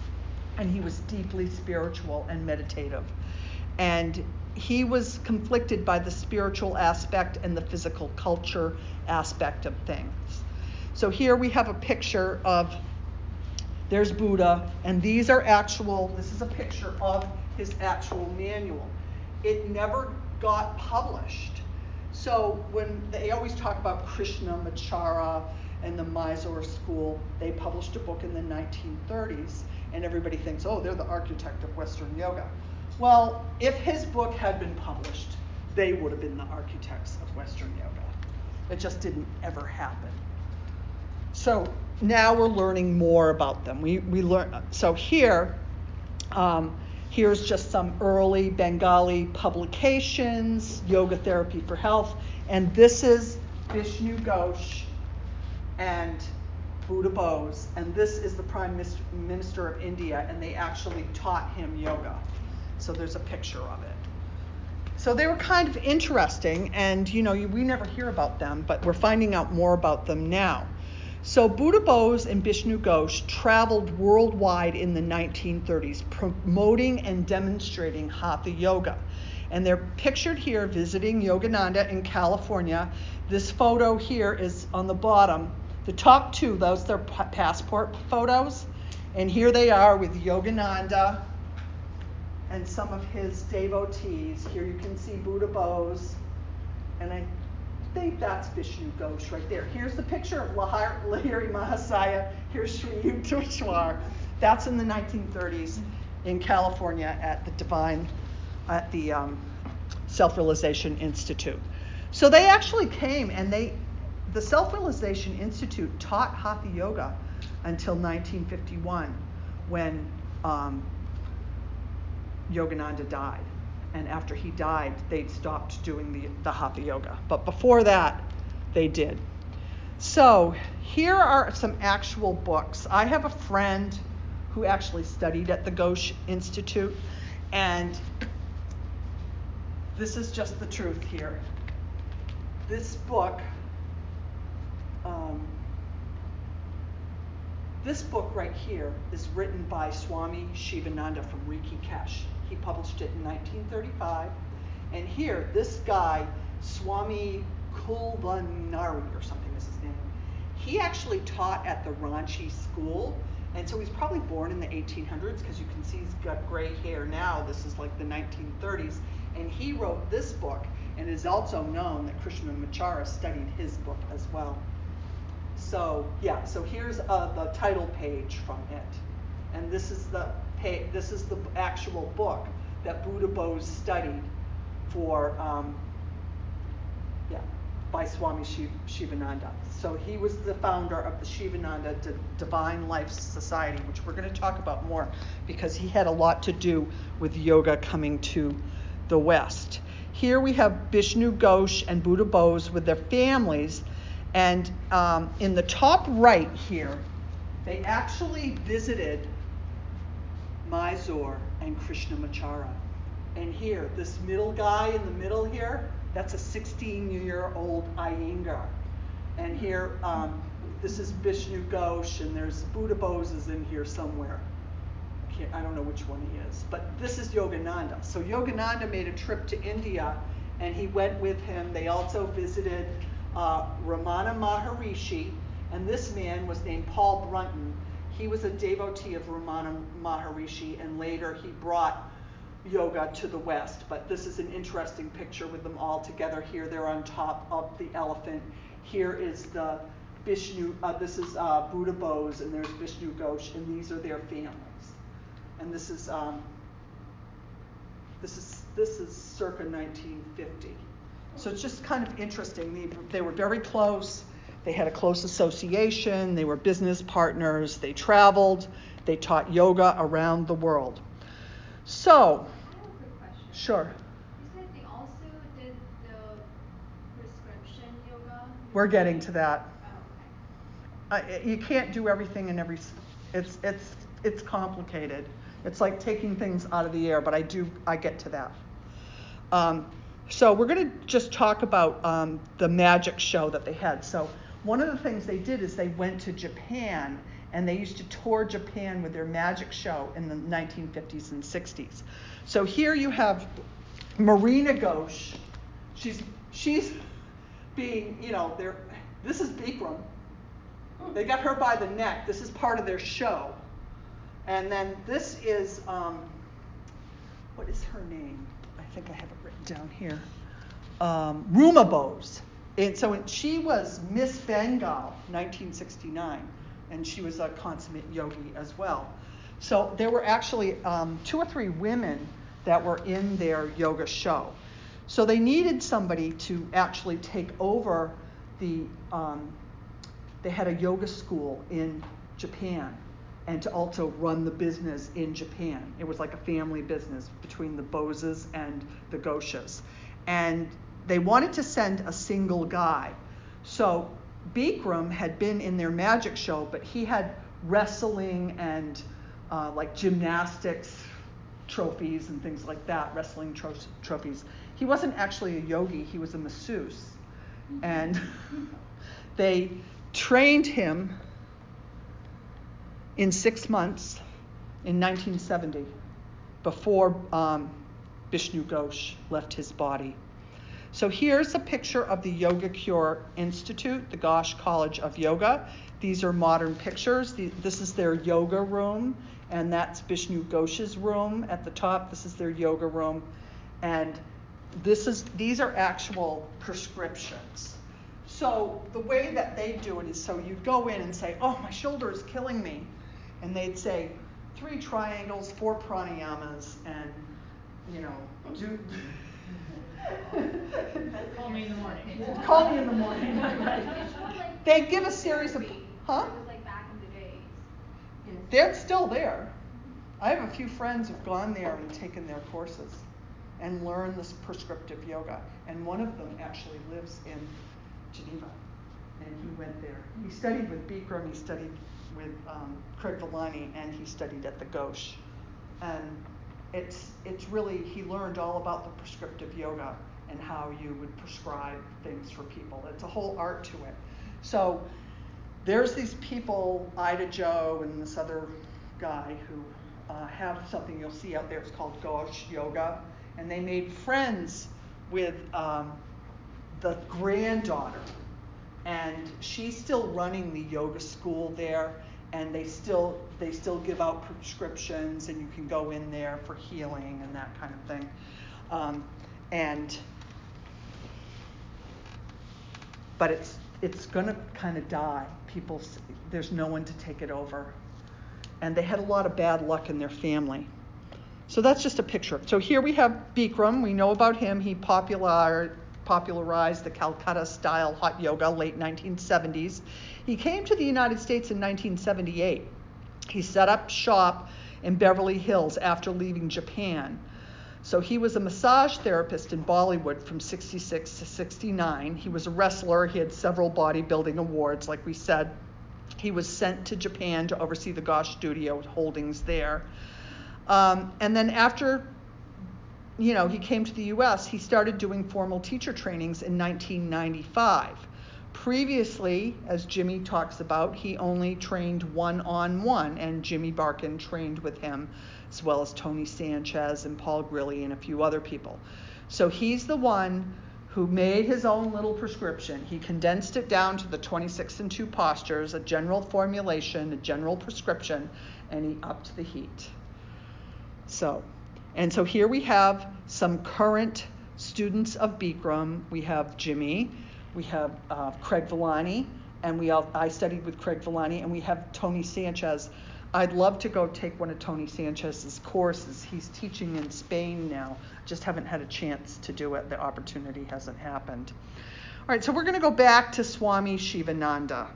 Speaker 1: and he was deeply spiritual and meditative. And he was conflicted by the spiritual aspect and the physical culture aspect of things. So here we have a picture of there's Buddha, and these are actual, this is a picture of his actual manual. It never got published. So when they always talk about Krishnamacharya and the Mysore school, they published a book in the 1930s, and everybody thinks, oh, they're the architect of Western yoga. Well, if his book had been published, they would have been the architects of Western yoga. It just didn't ever happen. So now we're learning more about them. We, we learn, so here, um, here's just some early Bengali publications, Yoga Therapy for Health, and this is Vishnu Ghosh and Buddha Bose, and this is the Prime Minister of India, and they actually taught him yoga. So there's a picture of it. So they were kind of interesting, and you know, we never hear about them, but we're finding out more about them now. So Buddha Bose and Bishnu Ghosh traveled worldwide in the 1930s, promoting and demonstrating Hatha Yoga. And they're pictured here visiting Yogananda in California. This photo here is on the bottom. The top two, those are passport photos. And here they are with Yogananda and some of his devotees. Here you can see Buddha Bose, and I think that's Vishnu Ghosh right there. Here's the picture of Lahiri Mahasaya. Here's Sri Yukteswar. That's in the 1930s in California at the Divine, at the um, Self Realization Institute. So they actually came and they, the Self Realization Institute taught Hatha Yoga until 1951 when um, Yogananda died. And after he died, they'd stopped doing the, the hatha yoga. But before that, they did. So here are some actual books. I have a friend who actually studied at the Ghosh Institute, and this is just the truth here. This book, um, this book right here is written by Swami Shivananda from Rishikesh. He published it in 1935. And here, this guy, Swami Kulvanari or something is his name, he actually taught at the Ranchi school. And so he's probably born in the 1800s because you can see he's got gray hair now. This is like the 1930s. And he wrote this book, and it is also known that Krishnamacharya studied his book as well. So, yeah, so here's uh, the title page from it. And this is the pay, this is the actual book that Buddha Bose studied for, um, yeah, by Swami Shivananda. So he was the founder of the Shivananda D- Divine Life Society, which we're going to talk about more because he had a lot to do with yoga coming to the West. Here we have Vishnu Ghosh and Buddha Bose with their families. And um, in the top right here, they actually visited Mysore and Krishnamacharya. And here, this middle guy in the middle here, that's a 16 year old Iyengar. And here, um, this is Vishnu Ghosh, and there's Buddha Boses in here somewhere. I don't know which one he is. But this is Yogananda. So Yogananda made a trip to India, and he went with him. They also visited uh, Ramana Maharishi, and this man was named Paul Brunton, he was a devotee of Ramana Maharishi, and later he brought yoga to the West. But this is an interesting picture with them all together here. They're on top of the elephant. Here is the Vishnu, uh, this is uh, Buddha Bose, and there's Vishnu Ghosh, and these are their families. And this is um, this is this is circa 1950. So it's just kind of interesting. They, they were very close. They had a close association, they were business partners, they traveled, they taught yoga around the world. So,
Speaker 2: I have a quick question.
Speaker 1: Sure.
Speaker 2: You said they also did the prescription yoga?
Speaker 1: we're getting to that.
Speaker 2: Oh,
Speaker 1: Uh, you can't do everything in every. It's it's it's complicated. It's like taking things out of the air, but I do I get to that. Um, so we're going to just talk about um, the magic show that they had. So one of the things they did is they went to Japan and they used to tour Japan with their magic show in the 1950s and 60s. So here you have Marina Ghosh. She's she's being you know. This is Bikram. They got her by the neck. This is part of their show. And then this is, um, what is her name? I think I have it written down here. Um, Ruma Bose. And so she was Miss Bengal, 1969, and she was a consummate yogi as well. So there were actually um, two or three women that were in their yoga show. So they needed somebody to actually take over the um, they had a yoga school in Japan and to also run the business in Japan. It was like a family business between the Boses and the Goshas. And they wanted to send a single guy. So Bikram had been in their magic show, but he had wrestling and uh, like gymnastics trophies and things like that, wrestling tro- trophies. He wasn't actually a yogi, he was a masseuse. And they trained him in six months in 1970 before um, Vishnu Ghosh left his body. So here's a picture of the Yoga Cure Institute, the Ghosh College of Yoga. These are modern pictures. This is their yoga room, and that's Vishnu Ghosh's room at the top. This is their yoga room, and this is these are actual prescriptions. So the way that they do it is so you'd go in and say, "Oh, my shoulder is killing me," and they'd say three triangles, four pranayamas, and you know, do.
Speaker 3: Call me in the morning.
Speaker 1: Call me in the morning.
Speaker 2: Like
Speaker 1: They give a series of, huh?
Speaker 2: It was like back in the days.
Speaker 1: They're still there. I have a few friends who've gone there and taken their courses and learned this prescriptive yoga. And one of them actually lives in Geneva. And he went there. He studied with Bikram, he studied with um, Craig Villani, and he studied at the Ghosh. And it's, it's really, he learned all about the prescriptive yoga and how you would prescribe things for people. It's a whole art to it. So there's these people, Ida Joe and this other guy, who uh, have something you'll see out there. It's called Ghosh Yoga, and they made friends with um, the granddaughter, and she's still running the yoga school there. And they still they still give out prescriptions, and you can go in there for healing and that kind of thing. Um, and but it's it's going to kind of die. People, there's no one to take it over, and they had a lot of bad luck in their family. So that's just a picture. So here we have Bikram. We know about him. He popular, popularized the Calcutta style hot yoga late 1970s. He came to the United States in 1978. He set up shop in Beverly Hills after leaving Japan. So he was a massage therapist in Bollywood from 66 to 69. He was a wrestler. He had several bodybuilding awards, like we said. He was sent to Japan to oversee the Ghosh studio holdings there. Um, and then after, you know, he came to the U.S., he started doing formal teacher trainings in 1995. Previously, as Jimmy talks about, he only trained one on one, and Jimmy Barkan trained with him, as well as Tony Sanchez and Paul Grilley and a few other people. So he's the one who made his own little prescription. He condensed it down to the 26 and 2 postures, a general formulation, a general prescription, and he upped the heat. So, and so here we have some current students of Bikram. We have Jimmy, we have uh, Craig Villani, and we all, I studied with Craig Villani, and we have Tony Sanchez. I'd love to go take one of Tony Sanchez's courses. He's teaching in Spain now. Just haven't had a chance to do it. The opportunity hasn't happened. All right, so we're going to go back to Swami Shivananda.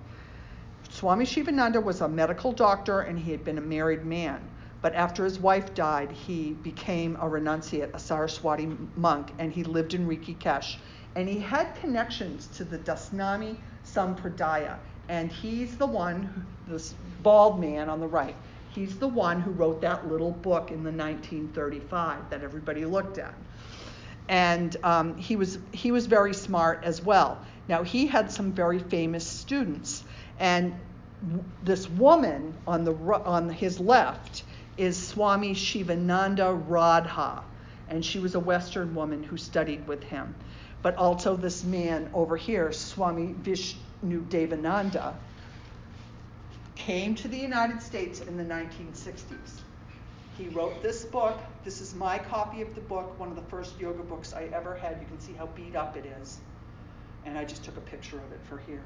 Speaker 1: Swami Shivananda was a medical doctor and he had been a married man. But after his wife died, he became a renunciate, a Saraswati monk, and he lived in Rishikesh. And he had connections to the Dasnami Sampradaya. And he's the one, this bald man on the right, he's the one who wrote that little book in the 1935 that everybody looked at. And um, he, was, he was very smart as well. Now, he had some very famous students. And this woman on, the, on his left is Swami Shivananda Radha. And she was a Western woman who studied with him. But also this man over here, Swami Vishnu Devananda, came to the United States in the 1960s. He wrote this book. This is my copy of the book, one of the first yoga books I ever had. You can see how beat up it is. And I just took a picture of it for here.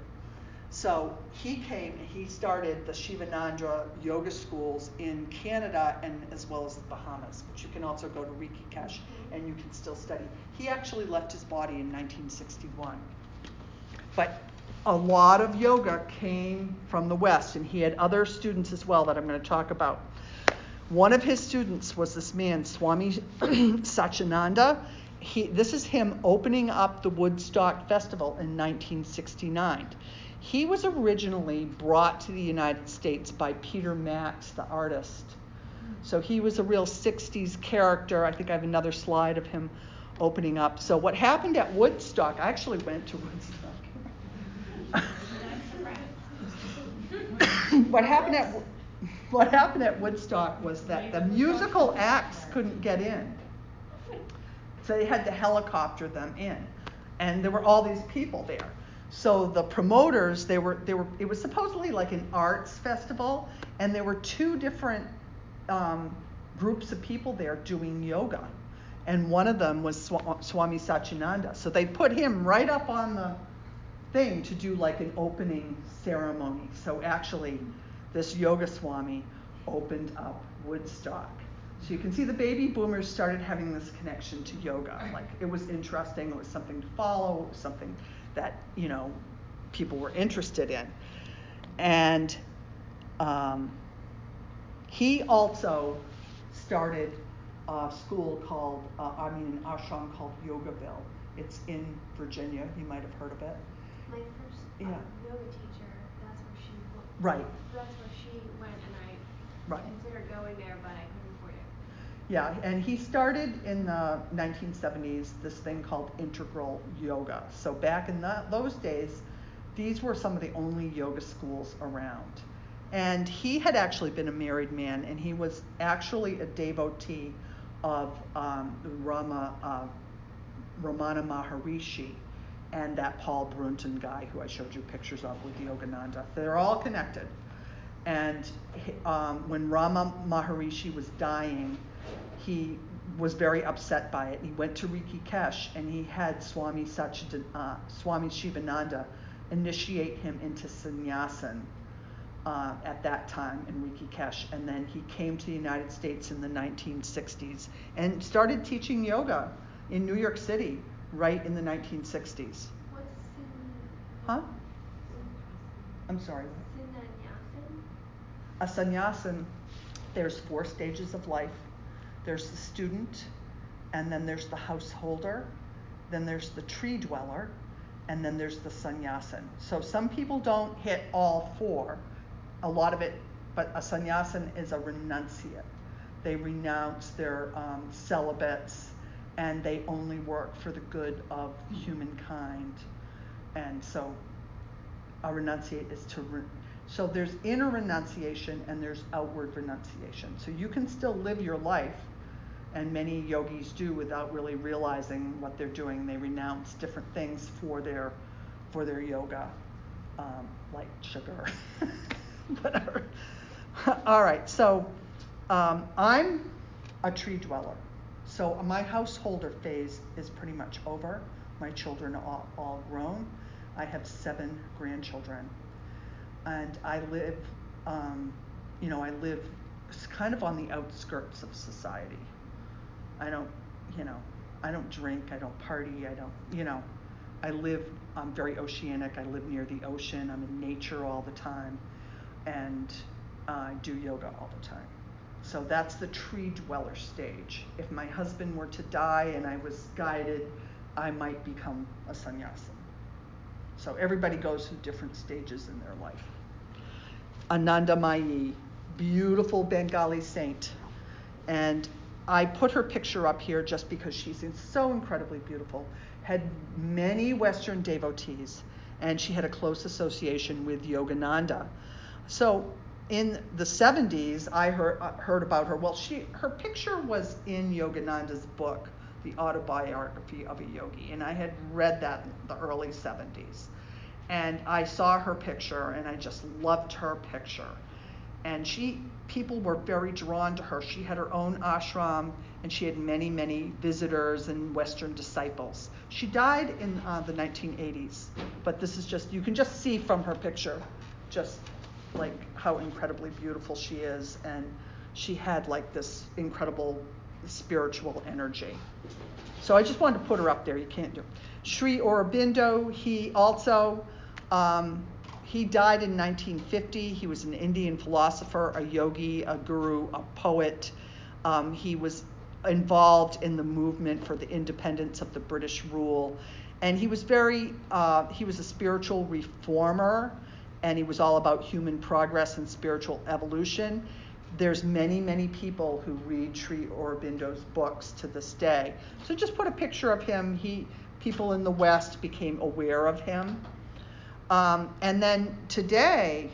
Speaker 1: So he came and he started the Shivananda yoga schools in Canada and as well as the Bahamas, but you can also go to Rishikesh and you can still study. He actually left his body in 1961. But a lot of yoga came from the West, and he had other students as well that I'm going to talk about. One of his students was this man, Swami Satyananda. He, this is him opening up the Woodstock Festival in 1969. He was originally brought to the United States by Peter Max, the artist. So he was a real 60s character. I think I have another slide of him opening up. So, what happened at Woodstock, I actually went to Woodstock. what happened at what happened at Woodstock was that the musical acts couldn't get in. So they had to helicopter them in. And there were all these people there. So the promoters, they were, they were, it was supposedly like an arts festival, and there were two different um, groups of people there doing yoga. And one of them was Swami Satyananda. So they put him right up on the thing to do like an opening ceremony. So actually, this yoga Swami opened up Woodstock. So you can see the baby boomers started having this connection to yoga. Like it was interesting, it was something to follow, it was something that you know people were interested in, and um, he also started a school called, uh, I mean, an ashram called Yogaville. It's in Virginia. You might have heard of it.
Speaker 2: My first uh, yeah. yoga teacher, that's where she went.
Speaker 1: Right.
Speaker 2: That's where she went, and I right. considered going there, but I couldn't afford it.
Speaker 1: Yeah, and he started in the 1970s this thing called integral yoga. So back in the, those days, these were some of the only yoga schools around. And he had actually been a married man, and he was actually a devotee of um, Rama, uh, Ramana Maharishi and that Paul Brunton guy who I showed you pictures of with Yogananda. They're all connected. And um, when Rama Maharishi was dying, he was very upset by it. He went to Rishikesh and he had Swami, Satchidan, uh, Swami Shivananda initiate him into sannyasin uh, at that time in Rishikesh. And then he came to the United States in the 1960s and started teaching yoga in New York City right in the 1960s.
Speaker 2: What's
Speaker 1: Huh? I'm sorry. A sannyasin, there's four stages of life there's the student, and then there's the householder, then there's the tree dweller, and then there's the sannyasin. So some people don't hit all four, a lot of it, but a sannyasin is a renunciate. They renounce their um, celibates and they only work for the good of humankind. And so a renunciate is to re- so there's inner renunciation and there's outward renunciation. So you can still live your life and many yogis do without really realizing what they're doing. They renounce different things for their for their yoga, um, like sugar, whatever. All right, so um, I'm a tree dweller. So my householder phase is pretty much over. My children are all, grown. I have seven grandchildren, and I live, um, you know, I live kind of on the outskirts of society. I don't, you know, I don't drink, I don't party, I don't, you know, I live, I'm very oceanic, I live near the ocean, I'm in nature all the time, and uh, do yoga all the time. So that's the tree dweller stage. If my husband were to die and I was guided, I might become a sannyasin. So everybody goes through different stages in their life. Ananda Mayi, beautiful Bengali saint. And I put her picture up here just because she's so incredibly beautiful. Had many Western devotees, and she had a close association with Yogananda. So in the 70s, I heard, uh, heard about her. Well, she her picture was in Yogananda's book, The Autobiography of a Yogi, and I had read that in the early 70s. And I saw her picture, and I just loved her picture. And she, people were very drawn to her. She had her own ashram, and she had many, many visitors and Western disciples. She died in uh, the 1980s, but this is just, you can just see from her picture, just like how incredibly beautiful she is. And she had like this incredible spiritual energy. So I just wanted to put her up there. You can't do. Sri Aurobindo, he also um, he died in 1950. He was an Indian philosopher, a yogi, a guru, a poet. Um, he was involved in the movement for the independence of the British rule, and he was very uh, he was a spiritual reformer, and he was all about human progress and spiritual evolution. There's many, many people who read Sri Aurobindo's books to this day. So just put a picture of him. He people in the West became aware of him. Um, and then today,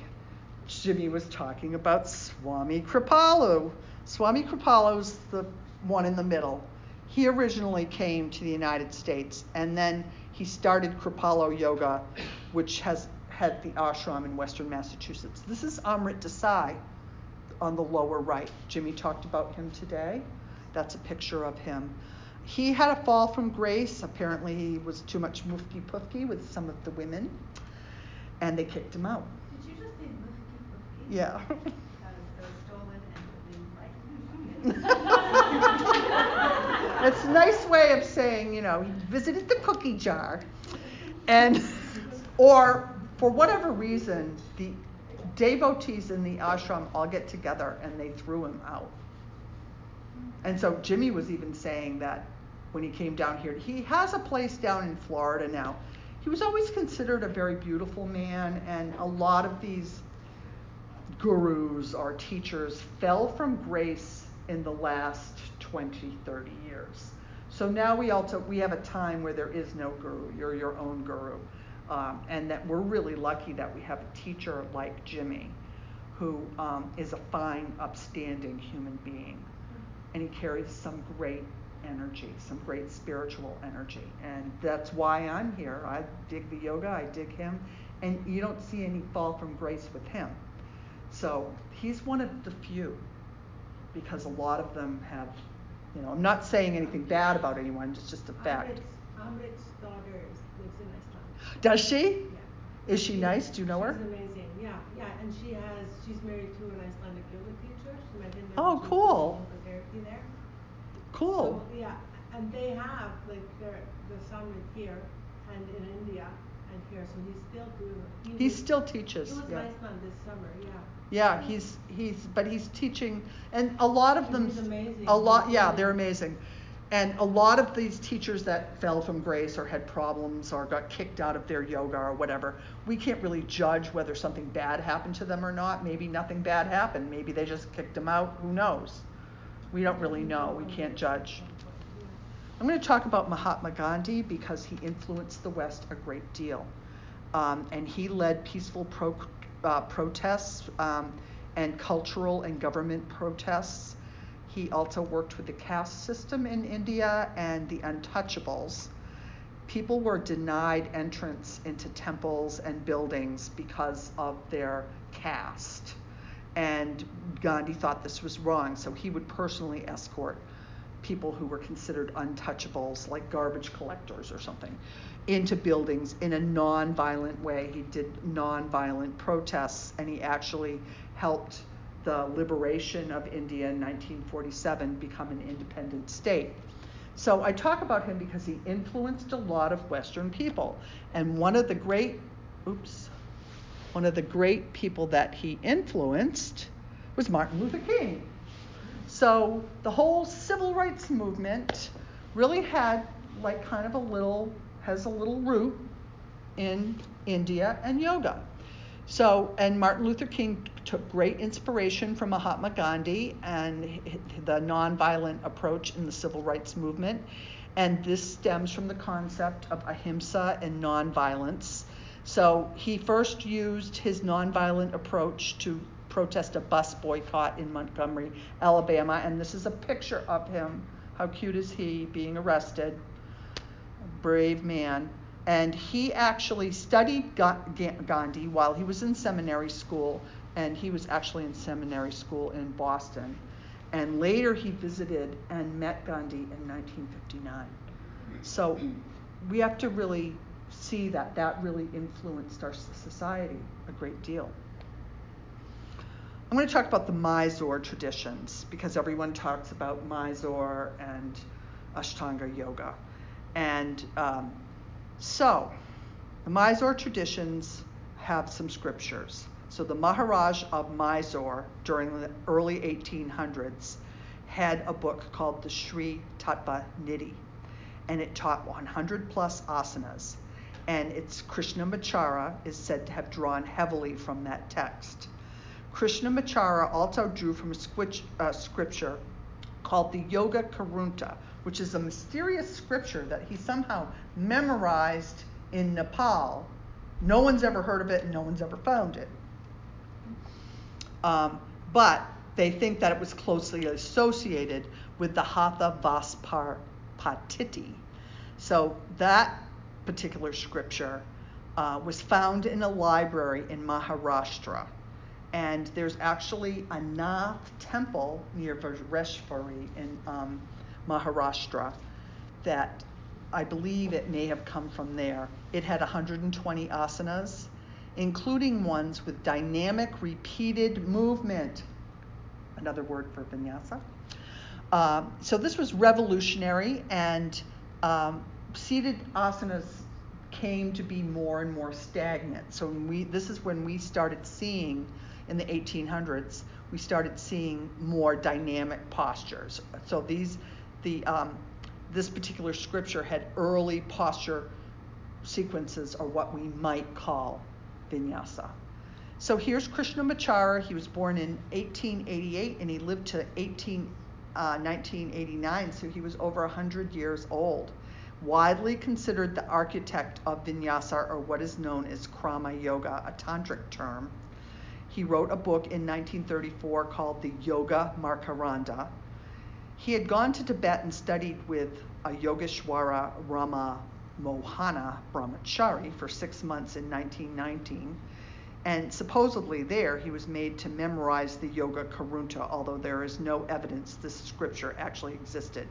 Speaker 1: Jimmy was talking about Swami Kripalu. Swami Kripalu's the one in the middle. He originally came to the United States and then he started Kripalu Yoga, which has had the ashram in Western Massachusetts. This is Amrit Desai on the lower right. Jimmy talked about him today. That's a picture of him. He had a fall from grace. Apparently, he was too much mufti pufki with some of the women and they kicked him out.
Speaker 3: Did you just say mufti pufki?
Speaker 1: Yeah.
Speaker 5: That was so stolen and like.
Speaker 1: it's a nice way of saying, you know, he visited the cookie jar. And, or for whatever reason, the devotees in the ashram all get together and they threw him out. And so Jimmy was even saying that when he came down here, he has a place down in Florida now he was always considered a very beautiful man, and a lot of these gurus or teachers fell from grace in the last 20, 30 years. So now we also we have a time where there is no guru. You're your own guru, um, and that we're really lucky that we have a teacher like Jimmy, who um, is a fine, upstanding human being, and he carries some great energy, some great spiritual energy. And that's why I'm here. I dig the yoga, I dig him, and you don't see any fall from grace with him. So he's one of the few because a lot of them have, you know, I'm not saying anything bad about anyone, it's just a fact.
Speaker 3: Amrit's, daughter Iceland.
Speaker 1: Does she?
Speaker 3: Yeah.
Speaker 1: Is she nice? Do you know her?
Speaker 3: She's amazing. Yeah, yeah, and she has she's married to an Icelandic yoga teacher. She met him.
Speaker 1: Oh, cool.
Speaker 3: Therapy there.
Speaker 1: Cool.
Speaker 3: So, yeah, and they have like their the summit here and in India and here, so he's still doing.
Speaker 1: He, he still teaches.
Speaker 3: He was
Speaker 1: yeah.
Speaker 3: in Iceland this summer, yeah.
Speaker 1: Yeah, he's he's but he's teaching, and a lot of them.
Speaker 3: He's amazing.
Speaker 1: A lot, yeah, they're amazing. And a lot of these teachers that fell from grace or had problems or got kicked out of their yoga or whatever, we can't really judge whether something bad happened to them or not. Maybe nothing bad happened. Maybe they just kicked them out. Who knows? We don't really know. We can't judge. I'm going to talk about Mahatma Gandhi because he influenced the West a great deal. Um, and he led peaceful pro, uh, protests um, and cultural and government protests. He also worked with the caste system in India and the untouchables. People were denied entrance into temples and buildings because of their caste. And Gandhi thought this was wrong, so he would personally escort people who were considered untouchables, like garbage collectors or something, into buildings in a non-violent way. He did non-violent protests, and he actually helped the liberation of India in 1947 become an independent state. So I talk about him because he influenced a lot of Western people. And one of the great, oops, one of the great people that he influenced was Martin Luther King. So the whole civil rights movement really had like kind of a little has a little root in India and yoga. So, and Martin Luther King took great inspiration from Mahatma Gandhi and the nonviolent approach in the civil rights movement. And this stems from the concept of ahimsa and nonviolence. So he first used his nonviolent approach to protest a bus boycott in Montgomery, Alabama. And this is a picture of him. How cute is he being arrested? A brave man. And he actually studied Gandhi while he was in seminary school, and he was actually in seminary school in Boston. And later he visited and met Gandhi in 1959. So we have to really see that that really influenced our society a great deal. I'm going to talk about the Mysore traditions because everyone talks about Mysore and Ashtanga yoga. And um, so, the Mysore traditions have some scriptures. So, the Maharaj of Mysore during the early 1800s had a book called the Sri Tattva Nidhi, and it taught 100 plus asanas. And its Krishnamacharya is said to have drawn heavily from that text. Krishnamacharya also drew from a uh, scripture called the Yoga Kurunta, which is a mysterious scripture that he somehow memorized in Nepal. No one's ever heard of it and no one's ever found it. Um, but they think that it was closely associated with the Hatha Vaspar Patiti. So that particular scripture uh, was found in a library in Maharashtra. And there's actually a Nath temple near Vajreshwari in um, Maharashtra that I believe it may have come from there. It had 120 asanas, including ones with dynamic repeated movement. Another word for vinyasa. Uh, so this was revolutionary, and um, seated asanas came to be more and more stagnant. So we, this is when we started seeing in the 1800s, we started seeing more dynamic postures. So these the um, this particular scripture had early posture sequences, or what we might call vinyasa. So here's Krishnamacharya. He was born in 1888 and he lived to 18, uh, 1989, so he was over 100 years old. Widely considered the architect of vinyasa, or what is known as krama yoga, a tantric term. He wrote a book in 1934 called the Yoga Makaranda, he had gone to Tibet and studied with a Yogeshwara Rama Mohana Brahmachari for six months in 1919. And supposedly there he was made to memorize the Yoga Kurunta, although there is no evidence this scripture actually existed.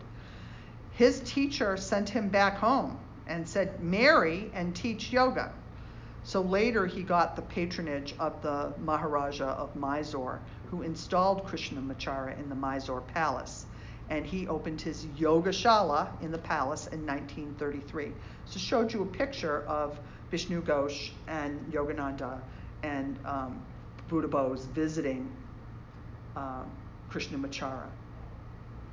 Speaker 1: His teacher sent him back home and said, Marry and teach yoga. So later he got the patronage of the Maharaja of Mysore, who installed Krishnamacharya in the Mysore palace and he opened his Yogashala in the palace in 1933. So showed you a picture of Vishnu Ghosh and Yogananda and um, Buddha Bose visiting um, Krishnamacharya.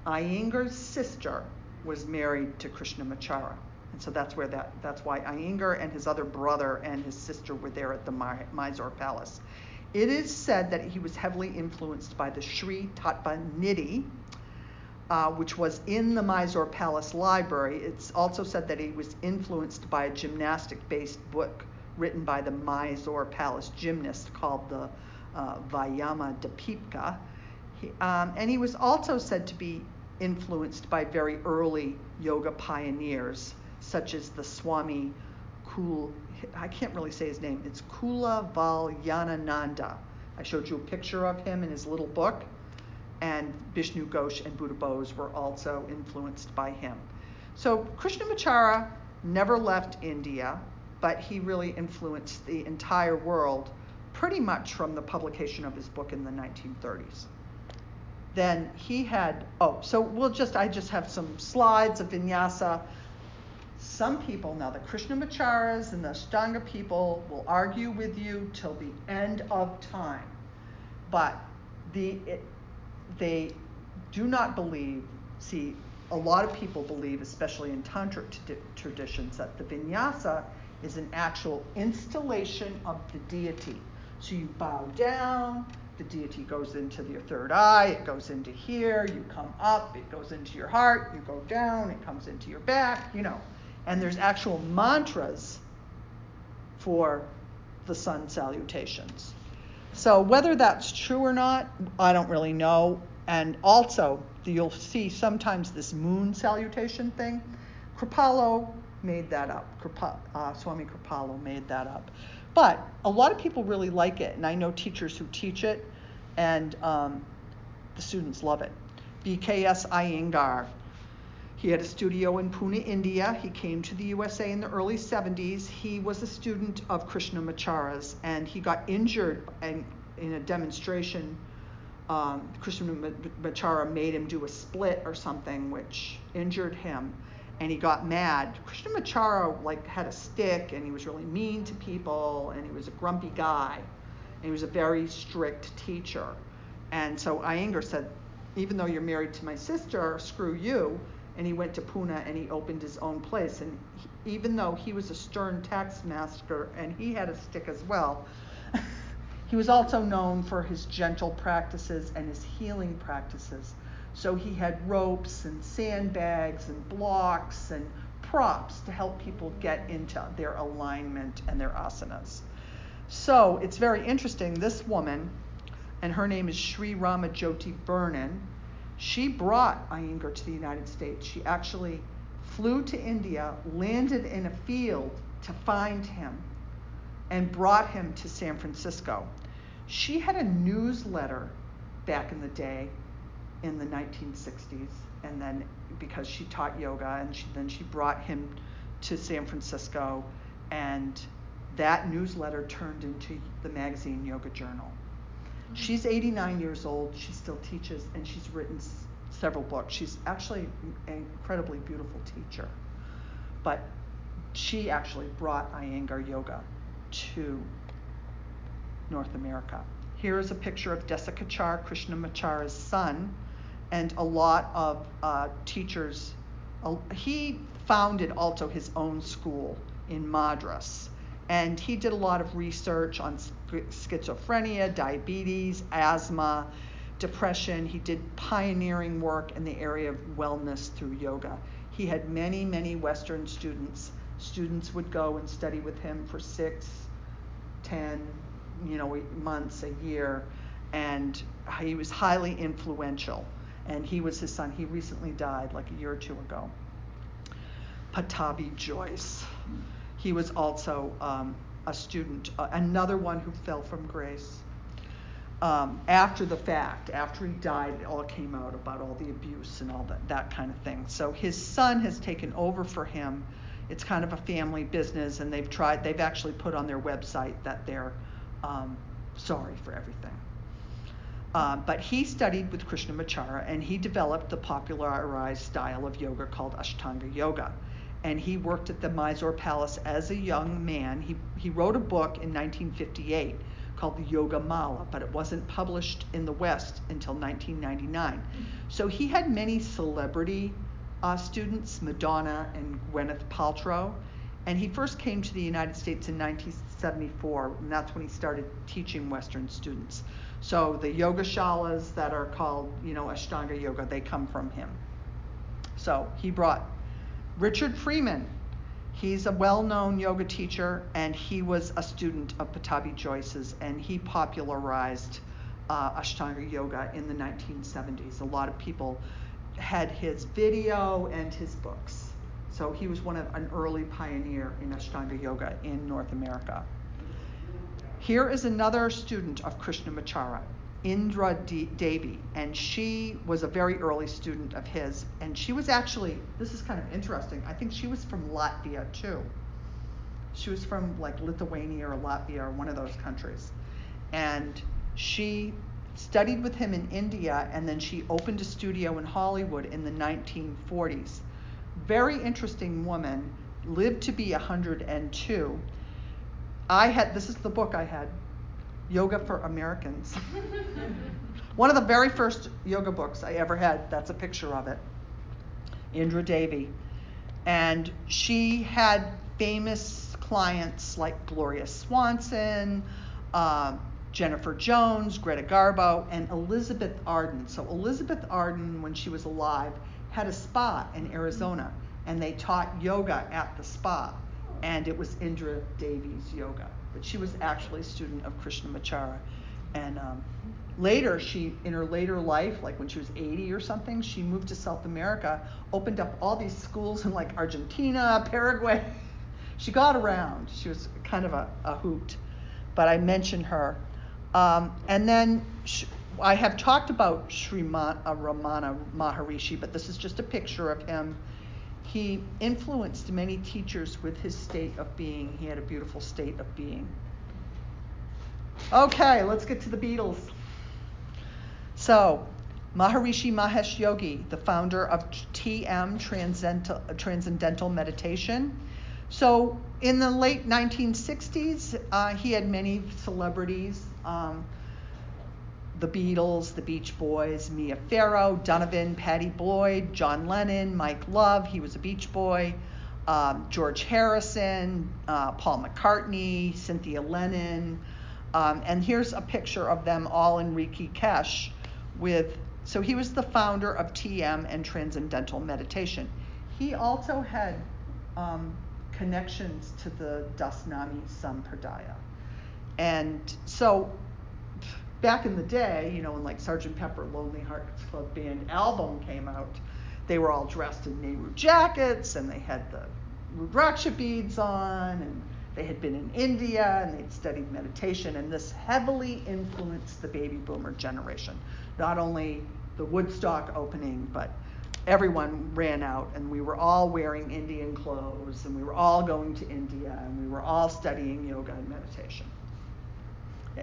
Speaker 1: Iyengar's sister was married to Krishnamacharya. And so that's where that that's why Iyengar and his other brother and his sister were there at the Mysore Palace. It is said that he was heavily influenced by the Sri Tattva Nidhi, uh, which was in the Mysore Palace Library. It's also said that he was influenced by a gymnastic based book written by the Mysore Palace gymnast called the uh, Vyama Deepika. He, um, and he was also said to be influenced by very early yoga pioneers, such as the Swami Kul, I can't really say his name, it's Kula Valyanananda. I showed you a picture of him in his little book and Vishnu Ghosh and Buddha Bose were also influenced by him. So Krishnamacharya never left India, but he really influenced the entire world pretty much from the publication of his book in the 1930s. Then he had, oh, so we'll just, I just have some slides of vinyasa. Some people, now the Krishnamacharyas and the Ashtanga people will argue with you till the end of time. But the, it, they do not believe, see, a lot of people believe, especially in tantric t- traditions, that the vinyasa is an actual installation of the deity. So you bow down, the deity goes into your third eye, it goes into here, you come up, it goes into your heart, you go down, it comes into your back, you know. And there's actual mantras for the sun salutations. So whether that's true or not, I don't really know. And also, you'll see sometimes this moon salutation thing. Kripalu made that up. Kripa, uh, Swami Kripalu made that up. But a lot of people really like it, and I know teachers who teach it, and um, the students love it. BKS Iyengar. He had a studio in Pune, India. He came to the USA in the early 70s. He was a student of Krishnamacharya's, and he got injured in, in a demonstration. Um, Krishnamacharya made him do a split or something, which injured him and he got mad. Krishnamacharya like had a stick and he was really mean to people and he was a grumpy guy. And he was a very strict teacher. And so Iyengar said, even though you're married to my sister, screw you. And he went to Pune and he opened his own place. And he, even though he was a stern taskmaster and he had a stick as well, he was also known for his gentle practices and his healing practices. So he had ropes and sandbags and blocks and props to help people get into their alignment and their asanas. So it's very interesting. This woman, and her name is Sri Ramajoti Burnan, she brought Iyengar to the United States. She actually flew to India, landed in a field to find him, and brought him to San Francisco. She had a newsletter back in the day in the 1960s, and then because she taught yoga, and she, then she brought him to San Francisco, and that newsletter turned into the magazine Yoga Journal. She's 89 years old. She still teaches, and she's written s- several books. She's actually an incredibly beautiful teacher, but she actually brought Iyengar Yoga to North America. Here is a picture of Desikachar Krishnamacharya's son and a lot of uh, teachers. Uh, he founded also his own school in Madras, and he did a lot of research on schizophrenia, diabetes, asthma, depression. He did pioneering work in the area of wellness through yoga. He had many, many Western students. Students would go and study with him for six, ten, you know, months, a year, and he was highly influential and he was his son. He recently died like a year or two ago. Pattabhi Jois. He was also um, a student, uh, another one who fell from grace. Um, after the fact, after he died, it all came out about all the abuse and all that, that kind of thing. So his son has taken over for him. It's kind of a family business, and they've tried, they've actually put on their website that they're um, sorry for everything. Uh, but he studied with Krishnamacharya and he developed the popularized style of yoga called Ashtanga Yoga. And he worked at the Mysore Palace as a young man. He, he wrote a book in 1958 called the Yoga Mala, but it wasn't published in the West until 1999. So he had many celebrity uh, students, Madonna and Gwyneth Paltrow. And he first came to the United States in 1974, and that's when he started teaching Western students. So the yoga shalas that are called, you know, Ashtanga yoga, they come from him. So he brought Richard Freeman. He's a well-known yoga teacher, and he was a student of Pattabhi Jois's and he popularized uh, Ashtanga yoga in the 1970s. A lot of people had his video and his books. So he was one of an early pioneer in Ashtanga yoga in North America. Here is another student of Krishnamacharya, Indra Devi, and she was a very early student of his. And she was actually, this is kind of interesting, I think she was from Latvia too. She was from like Lithuania or Latvia or one of those countries. And she studied with him in India and then she opened a studio in Hollywood in the 1940s. Very interesting woman, lived to be 102 I had this is the book I had, Yoga for Americans. One of the very first yoga books I ever had. That's a picture of it. Indra Devi. And she had famous clients like Gloria Swanson, uh, Jennifer Jones, Greta Garbo, and Elizabeth Arden. So, Elizabeth Arden, when she was alive, had a spa in Arizona, and they taught yoga at the spa, and it was Indra Devi's Yoga. But she was actually a student of Krishnamacharya. And um, later, she, in her later life, like when she was 80 or something, she moved to South America, opened up all these schools in like Argentina, Paraguay. she got around. She was kind of a, a hoot. But I mentioned her. Um, and then I have talked about Sri uh, Ramana Maharishi, but this is just a picture of him. He influenced many teachers with his state of being. He had a beautiful state of being. Okay, let's get to the Beatles. So, Maharishi Mahesh Yogi, the founder of TM Transcendental, Transcendental Meditation. So, in the late 1960s, uh, he had many celebrities um, the Beatles, the Beach Boys, Mia Farrow, Donovan, Pattie Boyd, John Lennon, Mike Love, he was a Beach Boy, um, George Harrison, uh, Paul McCartney, Cynthia Lennon. Um, and here's a picture of them all in Rishikesh with, so he was the founder of TM and Transcendental Meditation. He also had um, connections to the Dasnami Sampradaya. And so back in the day, you know, when like Sgt. Pepper Lonely Hearts Club Band album came out, they were all dressed in Nehru jackets and they had the Rudraksha beads on and they had been in India and they'd studied meditation and this heavily influenced the baby boomer generation. Not only the Woodstock opening, but everyone ran out and we were all wearing Indian clothes and we were all going to India and we were all studying yoga and meditation.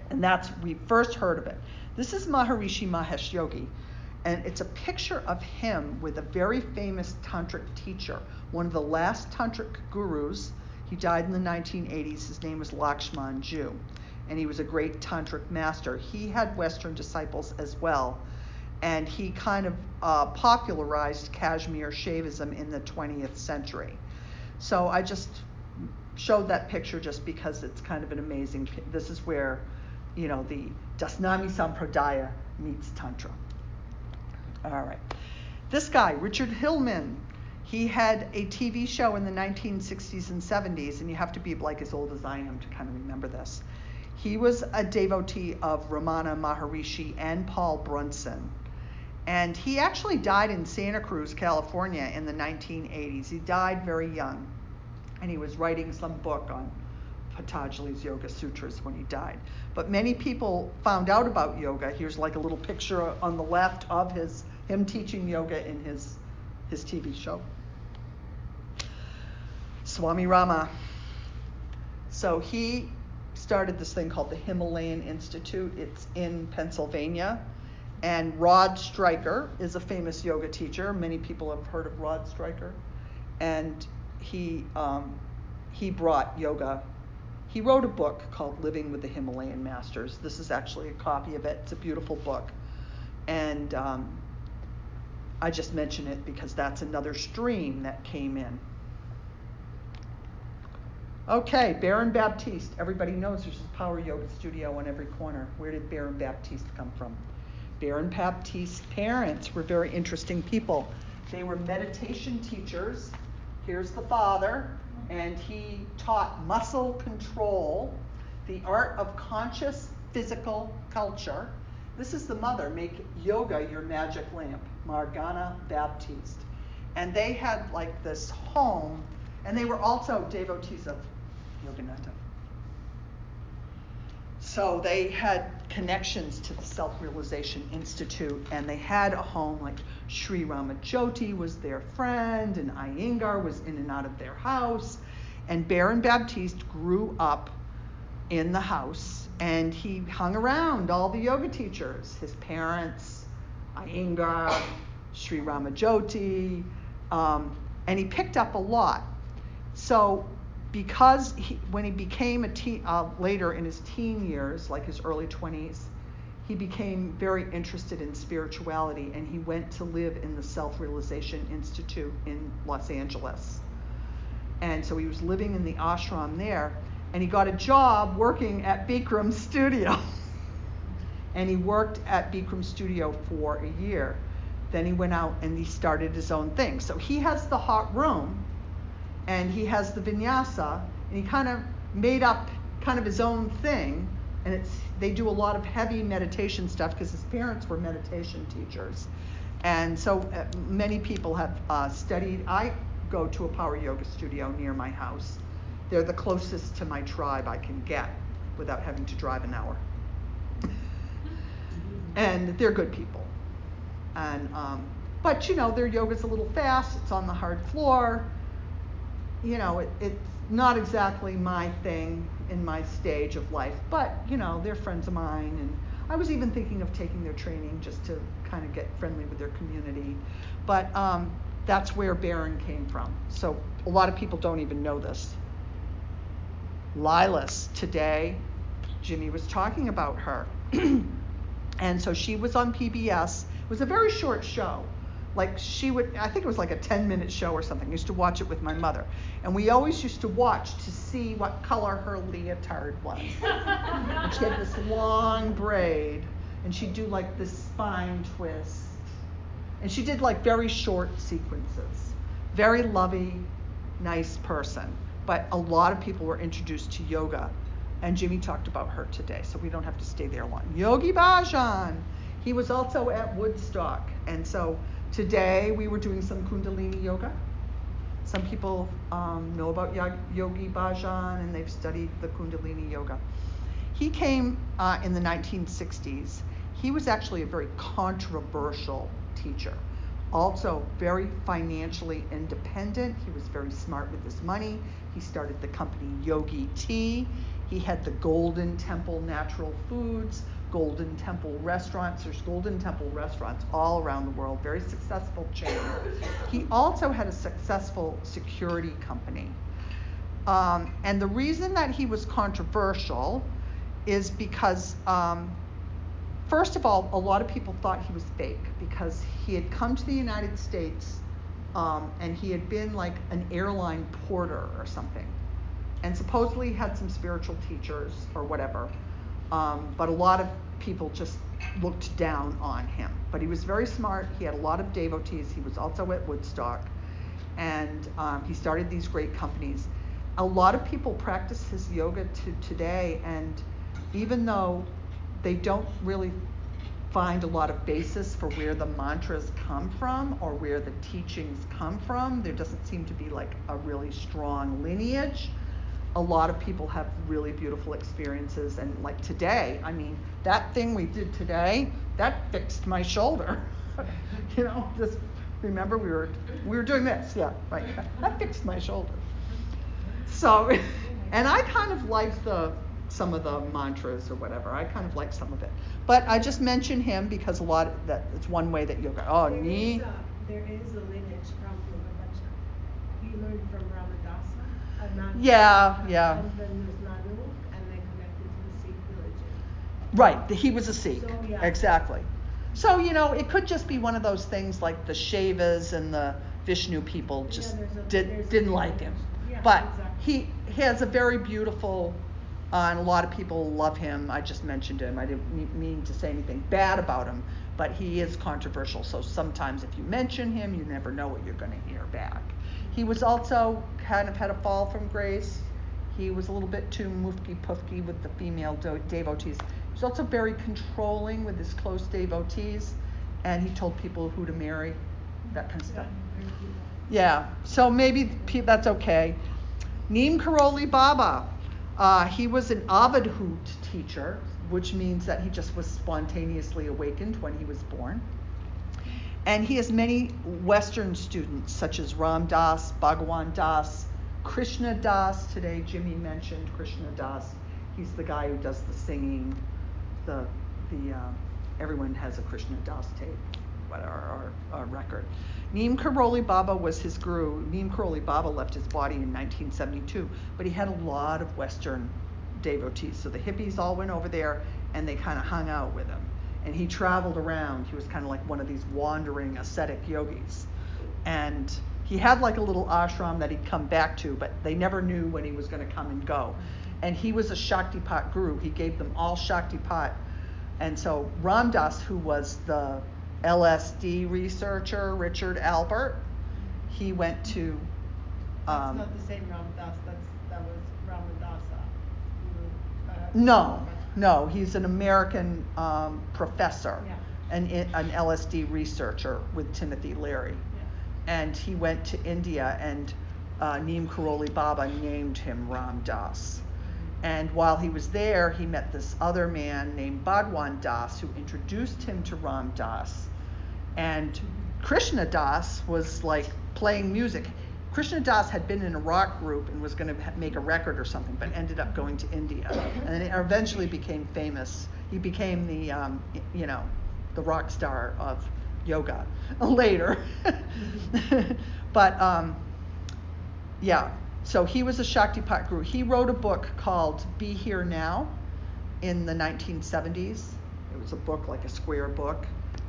Speaker 1: And that's, we first heard of it. This is Maharishi Mahesh Yogi. And it's a picture of him with a very famous tantric teacher, one of the last tantric gurus. He died in the 1980s. His name was Lakshman Joo. And he was a great tantric master. He had Western disciples as well. And he kind of uh, popularized Kashmir Shaivism in the 20th century. So I just showed that picture just because it's kind of an amazing. This is where you know, the Dasnami Sampradaya meets Tantra. All right. This guy, Richard Hittleman, he had a TV show in the 1960s and 70s, and you have to be like as old as I am to kind of remember this. He was a devotee of Ramana Maharishi and Paul Brunton. And he actually died in Santa Cruz, California in the 1980s. He died very young. And he was writing some book on Patanjali's Yoga Sutras when he died. But many people found out about yoga. Here's like a little picture on the left of his him teaching yoga in his his TV show. Swami Rama. So he started this thing called the Himalayan Institute. It's in Pennsylvania. And Rod Stryker is a famous yoga teacher. Many people have heard of Rod Stryker. And he um, he brought yoga he wrote a book called Living with the Himalayan Masters. This is actually a copy of it. It's a beautiful book. And um, I just mention it because that's another stream that came in. Okay, Baron Baptiste. Everybody knows there's a power yoga studio on every corner. Where did Baron Baptiste come from? Baron Baptiste's parents were very interesting people. They were meditation teachers. Here's the father, and he taught muscle control, the art of conscious physical culture. This is the mother, make yoga your magic lamp, Magana Baptiste. And they had like this home, and they were also devotees of Yogananda. So they had connections to the Self Realization Institute, and they had a home like Sri Rama Jyoti was their friend, and Iyengar was in and out of their house. And Baron Baptiste grew up in the house, and he hung around all the yoga teachers, his parents, Iyengar, Sri Rama Jyoti, um, and he picked up a lot. So because he, when he became a teen, uh, later in his teen years, like his early 20s, he became very interested in spirituality and he went to live in the Self Realization Institute in Los Angeles. And so he was living in the ashram there, and he got a job working at Bikram's studio. and he worked at Bikram's studio for a year. Then he went out and he started his own thing. So he has the hot room, and he has the vinyasa, and he kind of made up kind of his own thing. And it's they do a lot of heavy meditation stuff because his parents were meditation teachers. And so uh, many people have uh, studied. I go to a power yoga studio near my house. They're the closest to my tribe I can get without having to drive an hour. and they're good people. And um, but you know their yoga's a little fast. It's on the hard floor. You know it, it's not exactly my thing in my stage of life, but you know they're friends of mine, and I was even thinking of taking their training just to kind of get friendly with their community. But um, that's where Baron came from. So a lot of people don't even know this. Lilias today, Jimmy was talking about her. and so she was on PBS. It was a very short show. Like she would, I think it was like a 10 minute show or something. I used to watch it with my mother. And we always used to watch to see what color her leotard was. she had this long braid, and she'd do like this spine twist. And she did like very short sequences. Very lovey, nice person. But a lot of people were introduced to yoga. And Jimmy talked about her today, so we don't have to stay there long. Yogi Bhajan. He was also at Woodstock. And so today we were doing some Kundalini yoga. Some people um, know about Yogi Bhajan and they've studied the Kundalini yoga. He came uh, in the 1960s. He was actually a very controversial teacher. Also, very financially independent. He was very smart with his money. He started the company Yogi Tea. He had the Golden Temple Natural Foods, Golden Temple restaurants. There's Golden Temple restaurants all around the world, very successful chain. He also had a successful security company. Um, and the reason that he was controversial is because, um, first of all, a lot of people thought he was fake because he had come to the United States um, and he had been like an airline porter or something and supposedly had some spiritual teachers or whatever. Um, but a lot of people just looked down on him. But he was very smart. He had a lot of devotees. He was also at Woodstock. And um, he started these great companies. A lot of people practice his yoga to today. And even though they don't really find a lot of basis for where the mantras come from or where the teachings come from, there doesn't seem to be like a really strong lineage a lot of people have really beautiful experiences. And like today, I mean, that thing we did today, that fixed my shoulder. you know, just remember we were we were doing this, yeah, right. That fixed my shoulder. So, and I kind of like the some of the mantras or whatever. I kind of like some of it. But I just mention him because a lot of that it's one way that yoga. Oh,
Speaker 3: there
Speaker 1: knee.
Speaker 3: Is a, there is a lineage from Yogi Bhajan. He learned
Speaker 1: yeah, yeah.
Speaker 3: And then there's Nanu, and they connected to the Sikh religion.
Speaker 1: Right, he was a Sikh.
Speaker 3: So, yeah.
Speaker 1: Exactly. So, you know, it could just be one of those things like the Shaivas and the Vishnu people just
Speaker 3: yeah, a,
Speaker 1: did, didn't like him.
Speaker 3: Yeah,
Speaker 1: but
Speaker 3: exactly.
Speaker 1: he, he has a very beautiful, uh, and a lot of people love him. I just mentioned him. I didn't mean to say anything bad about him, but he is controversial. So sometimes if you mention him, you never know what you're going to hear back. He was also kind of had a fall from grace. He was a little bit too moofky poofky with the female do- devotees. He was also very controlling with his close devotees, and he told people who to marry, that kind of stuff. Yeah, so maybe that's okay. Neem Karoli Baba, uh, he was an Avadhut teacher, which means that he just was spontaneously awakened when he was born. And he has many Western students, such as Ram Das, Bhagwan Das, Krishna Das. Today, Jimmy mentioned Krishna Das. He's the guy who does the singing. The the uh, everyone has a Krishna Das tape, whatever, or, or record. Neem Karoli Baba was his guru. Neem Karoli Baba left his body in 1972, but he had a lot of Western devotees. So the hippies all went over there and they kind of hung out with him and he traveled around. He was kind of like one of these wandering ascetic yogis. And He had like a little ashram that he'd come back to, but they never knew when he was going to come and go. And he was a Shaktipat guru. He gave them all Shaktipat. And so Ramdas, who was the LSD researcher, Richard Alpert, he went to. Um,
Speaker 3: That's not the same Ramdas. That's, that was Ramadasa. uh,
Speaker 1: No, no, he's an American um, professor,
Speaker 3: Yeah.
Speaker 1: an, an LSD researcher with Timothy Leary.
Speaker 3: Yeah.
Speaker 1: And he went to India, and uh, Neem Karoli Baba named him Ram Das. And while he was there, he met this other man named Bhagwan Das who introduced him to Ram Das. And Krishna Das was like playing music. Krishna Das had been in a rock group and was going to make a record or something, but ended up going to India and eventually became famous. He became the, um, you know, the rock star of yoga later. but um, yeah, so he was a Shaktipat guru. He wrote a book called Be Here Now in the 1970s. It was a book, like a square book,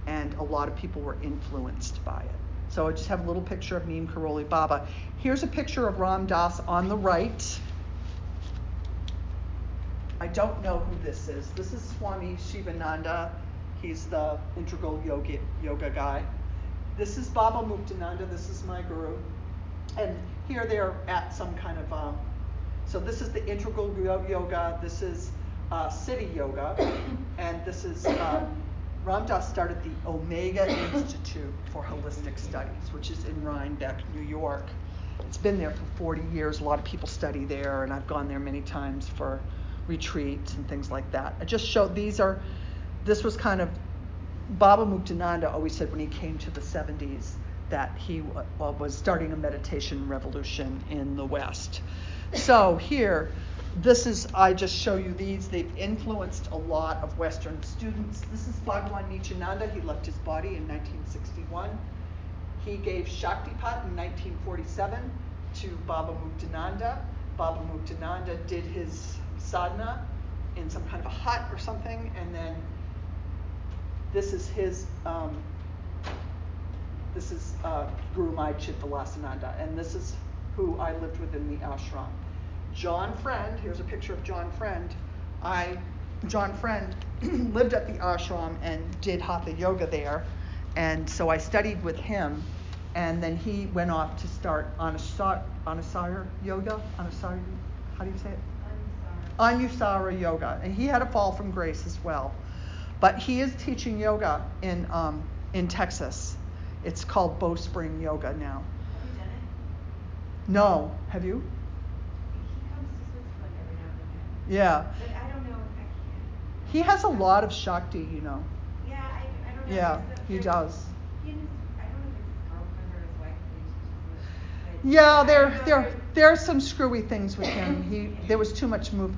Speaker 1: and a lot of people were influenced by it. So I just have a little picture of Neem Karoli Baba. Here's a picture of Ram Das on the right. I don't know who this is. This is Swami Shivananda. He's the integral yoga, yoga guy. This is Baba Muktananda. This is my guru. And here they're at some kind of, um, so this is the integral yoga. This is uh, Siddha yoga. And this is, uh, Ram Dass started the Omega Institute for Holistic Studies, which is in Rhinebeck, New York. It's been there for 40 years. A lot of people study there, and I've gone there many times for retreats and things like that. I just showed these are, this was kind of, Baba Muktananda always said when he came to the 70s that he was starting a meditation revolution in the West. So here, this is, I just show you these. They've influenced a lot of Western students. This is Bhagwan Nityananda. He left his body in 1961. He gave Shaktipat in 1947 to Baba Muktananda. Baba Muktananda did his sadhana in some kind of a hut or something, and then this is his, um, this is uh, Gurumayi Chidvilasananda, and this is who I lived with in the ashram. John Friend, here's a picture of John Friend. I, John Friend, lived at the ashram and did hatha yoga there, and so I studied with him, and then he went off to start Anusara, Anusara yoga, Anusara, how do you say it? Anusara yoga, and he had a fall from grace as well. But he is teaching yoga in um, in Texas. It's called Bowspring Yoga now.
Speaker 5: Have you done it?
Speaker 1: No, have you?
Speaker 5: He comes to Switzerland every now and again.
Speaker 1: Yeah.
Speaker 5: But I don't know, I.
Speaker 1: He has a lot of Shakti, you know.
Speaker 5: Yeah, I, I don't know.
Speaker 1: Yeah, he does.
Speaker 5: He his, I don't know if it's his girlfriend or his wife that he teaches with. but
Speaker 1: Yeah, there there
Speaker 5: there's-
Speaker 1: there are some screwy things with him. He there was too much move,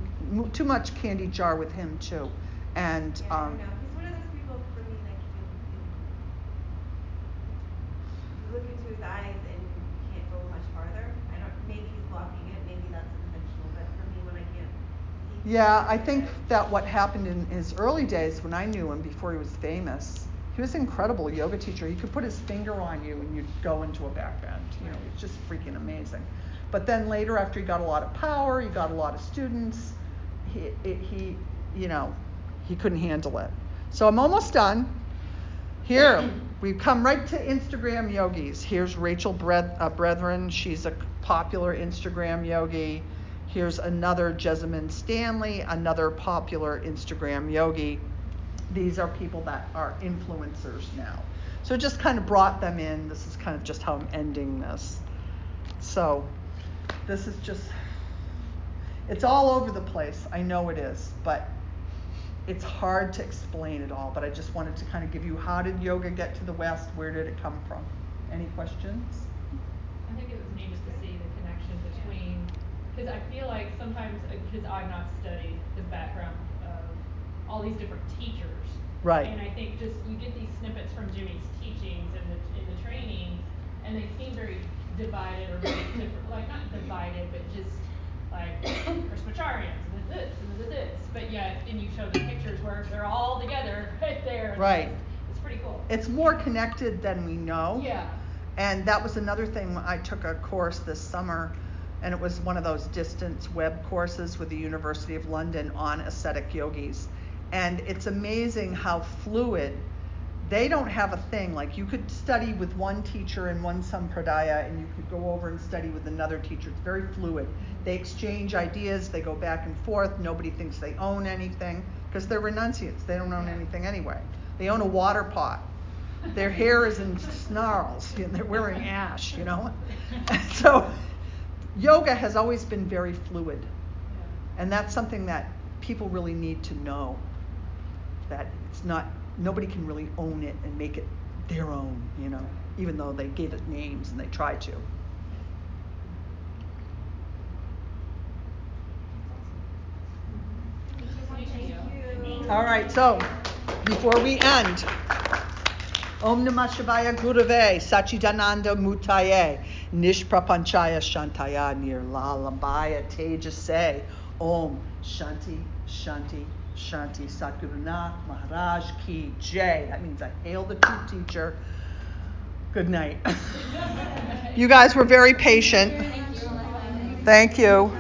Speaker 1: too much candy jar with him too, and
Speaker 5: Yeah,
Speaker 1: um,
Speaker 5: don't know. He's one of those people for me, like, you, you, you look into his eyes and you can't go much farther. I don't, maybe he's blocking it, maybe that's intentional, but for me, when I can't see.
Speaker 1: Yeah, I think that what happened in his early days when I knew him before he was famous, he was an incredible yoga teacher. He could put his finger on you and you'd go into a back bend. You know, it's just freaking amazing. But then later, after he got a lot of power, he got a lot of students, he, he you know, he couldn't handle it. So I'm almost done. Here, we've come right to Instagram yogis. Here's Rachel Breth- uh, Brethren. She's a popular Instagram yogi. Here's another Jessamyn Stanley, another popular Instagram yogi. These are people that are influencers now. So it just kind of brought them in. This is kind of just how I'm ending this. So this is just, it's all over the place. I know it is, but it's hard to explain it all. But I just wanted to kind of give you how did yoga get to the West? Where did it come from? Any questions?
Speaker 4: I think it was neat just to see the connection between, because I feel like sometimes, uh, because I've not studied the background of all these different teachers.
Speaker 1: Right.
Speaker 4: And I think just, you get these snippets from Jimmy's teachings and the, in the training, and they seem very divided or very different, like not divided, but just like Krishnamacharya, and this, and then this, but yet, and you show the pictures where they're all together right there.
Speaker 1: Right.
Speaker 4: It's it's pretty cool.
Speaker 1: It's more connected than we know.
Speaker 4: Yeah.
Speaker 1: And that was another thing, I took a course this summer, and it was one of those distance web courses with the University of London on ascetic yogis. And it's amazing how fluid they don't have a thing. Like you could study with one teacher in one sampradaya and you could go over and study with another teacher. It's very fluid. They exchange ideas they go back and forth nobody thinks they own anything because they're renunciates they don't own anything anyway. They own a water pot. Their hair is in snarls and they're wearing ash you know? So yoga has always been very fluid and that's something that people really need to know that it's not nobody can really own it and make it their own, you know, even though they gave it names and they try to. All right, so before we end, Om Namah Shivaya Gurave Sachidananda Murtaye Nishprapanchaya Shantaya Niralambaya Tejase Om Shanti Shanti Shanti Sadgurunath Maharaj Ki Jay. That means I hail the true teacher. Good night. you guys were very patient. Thank you.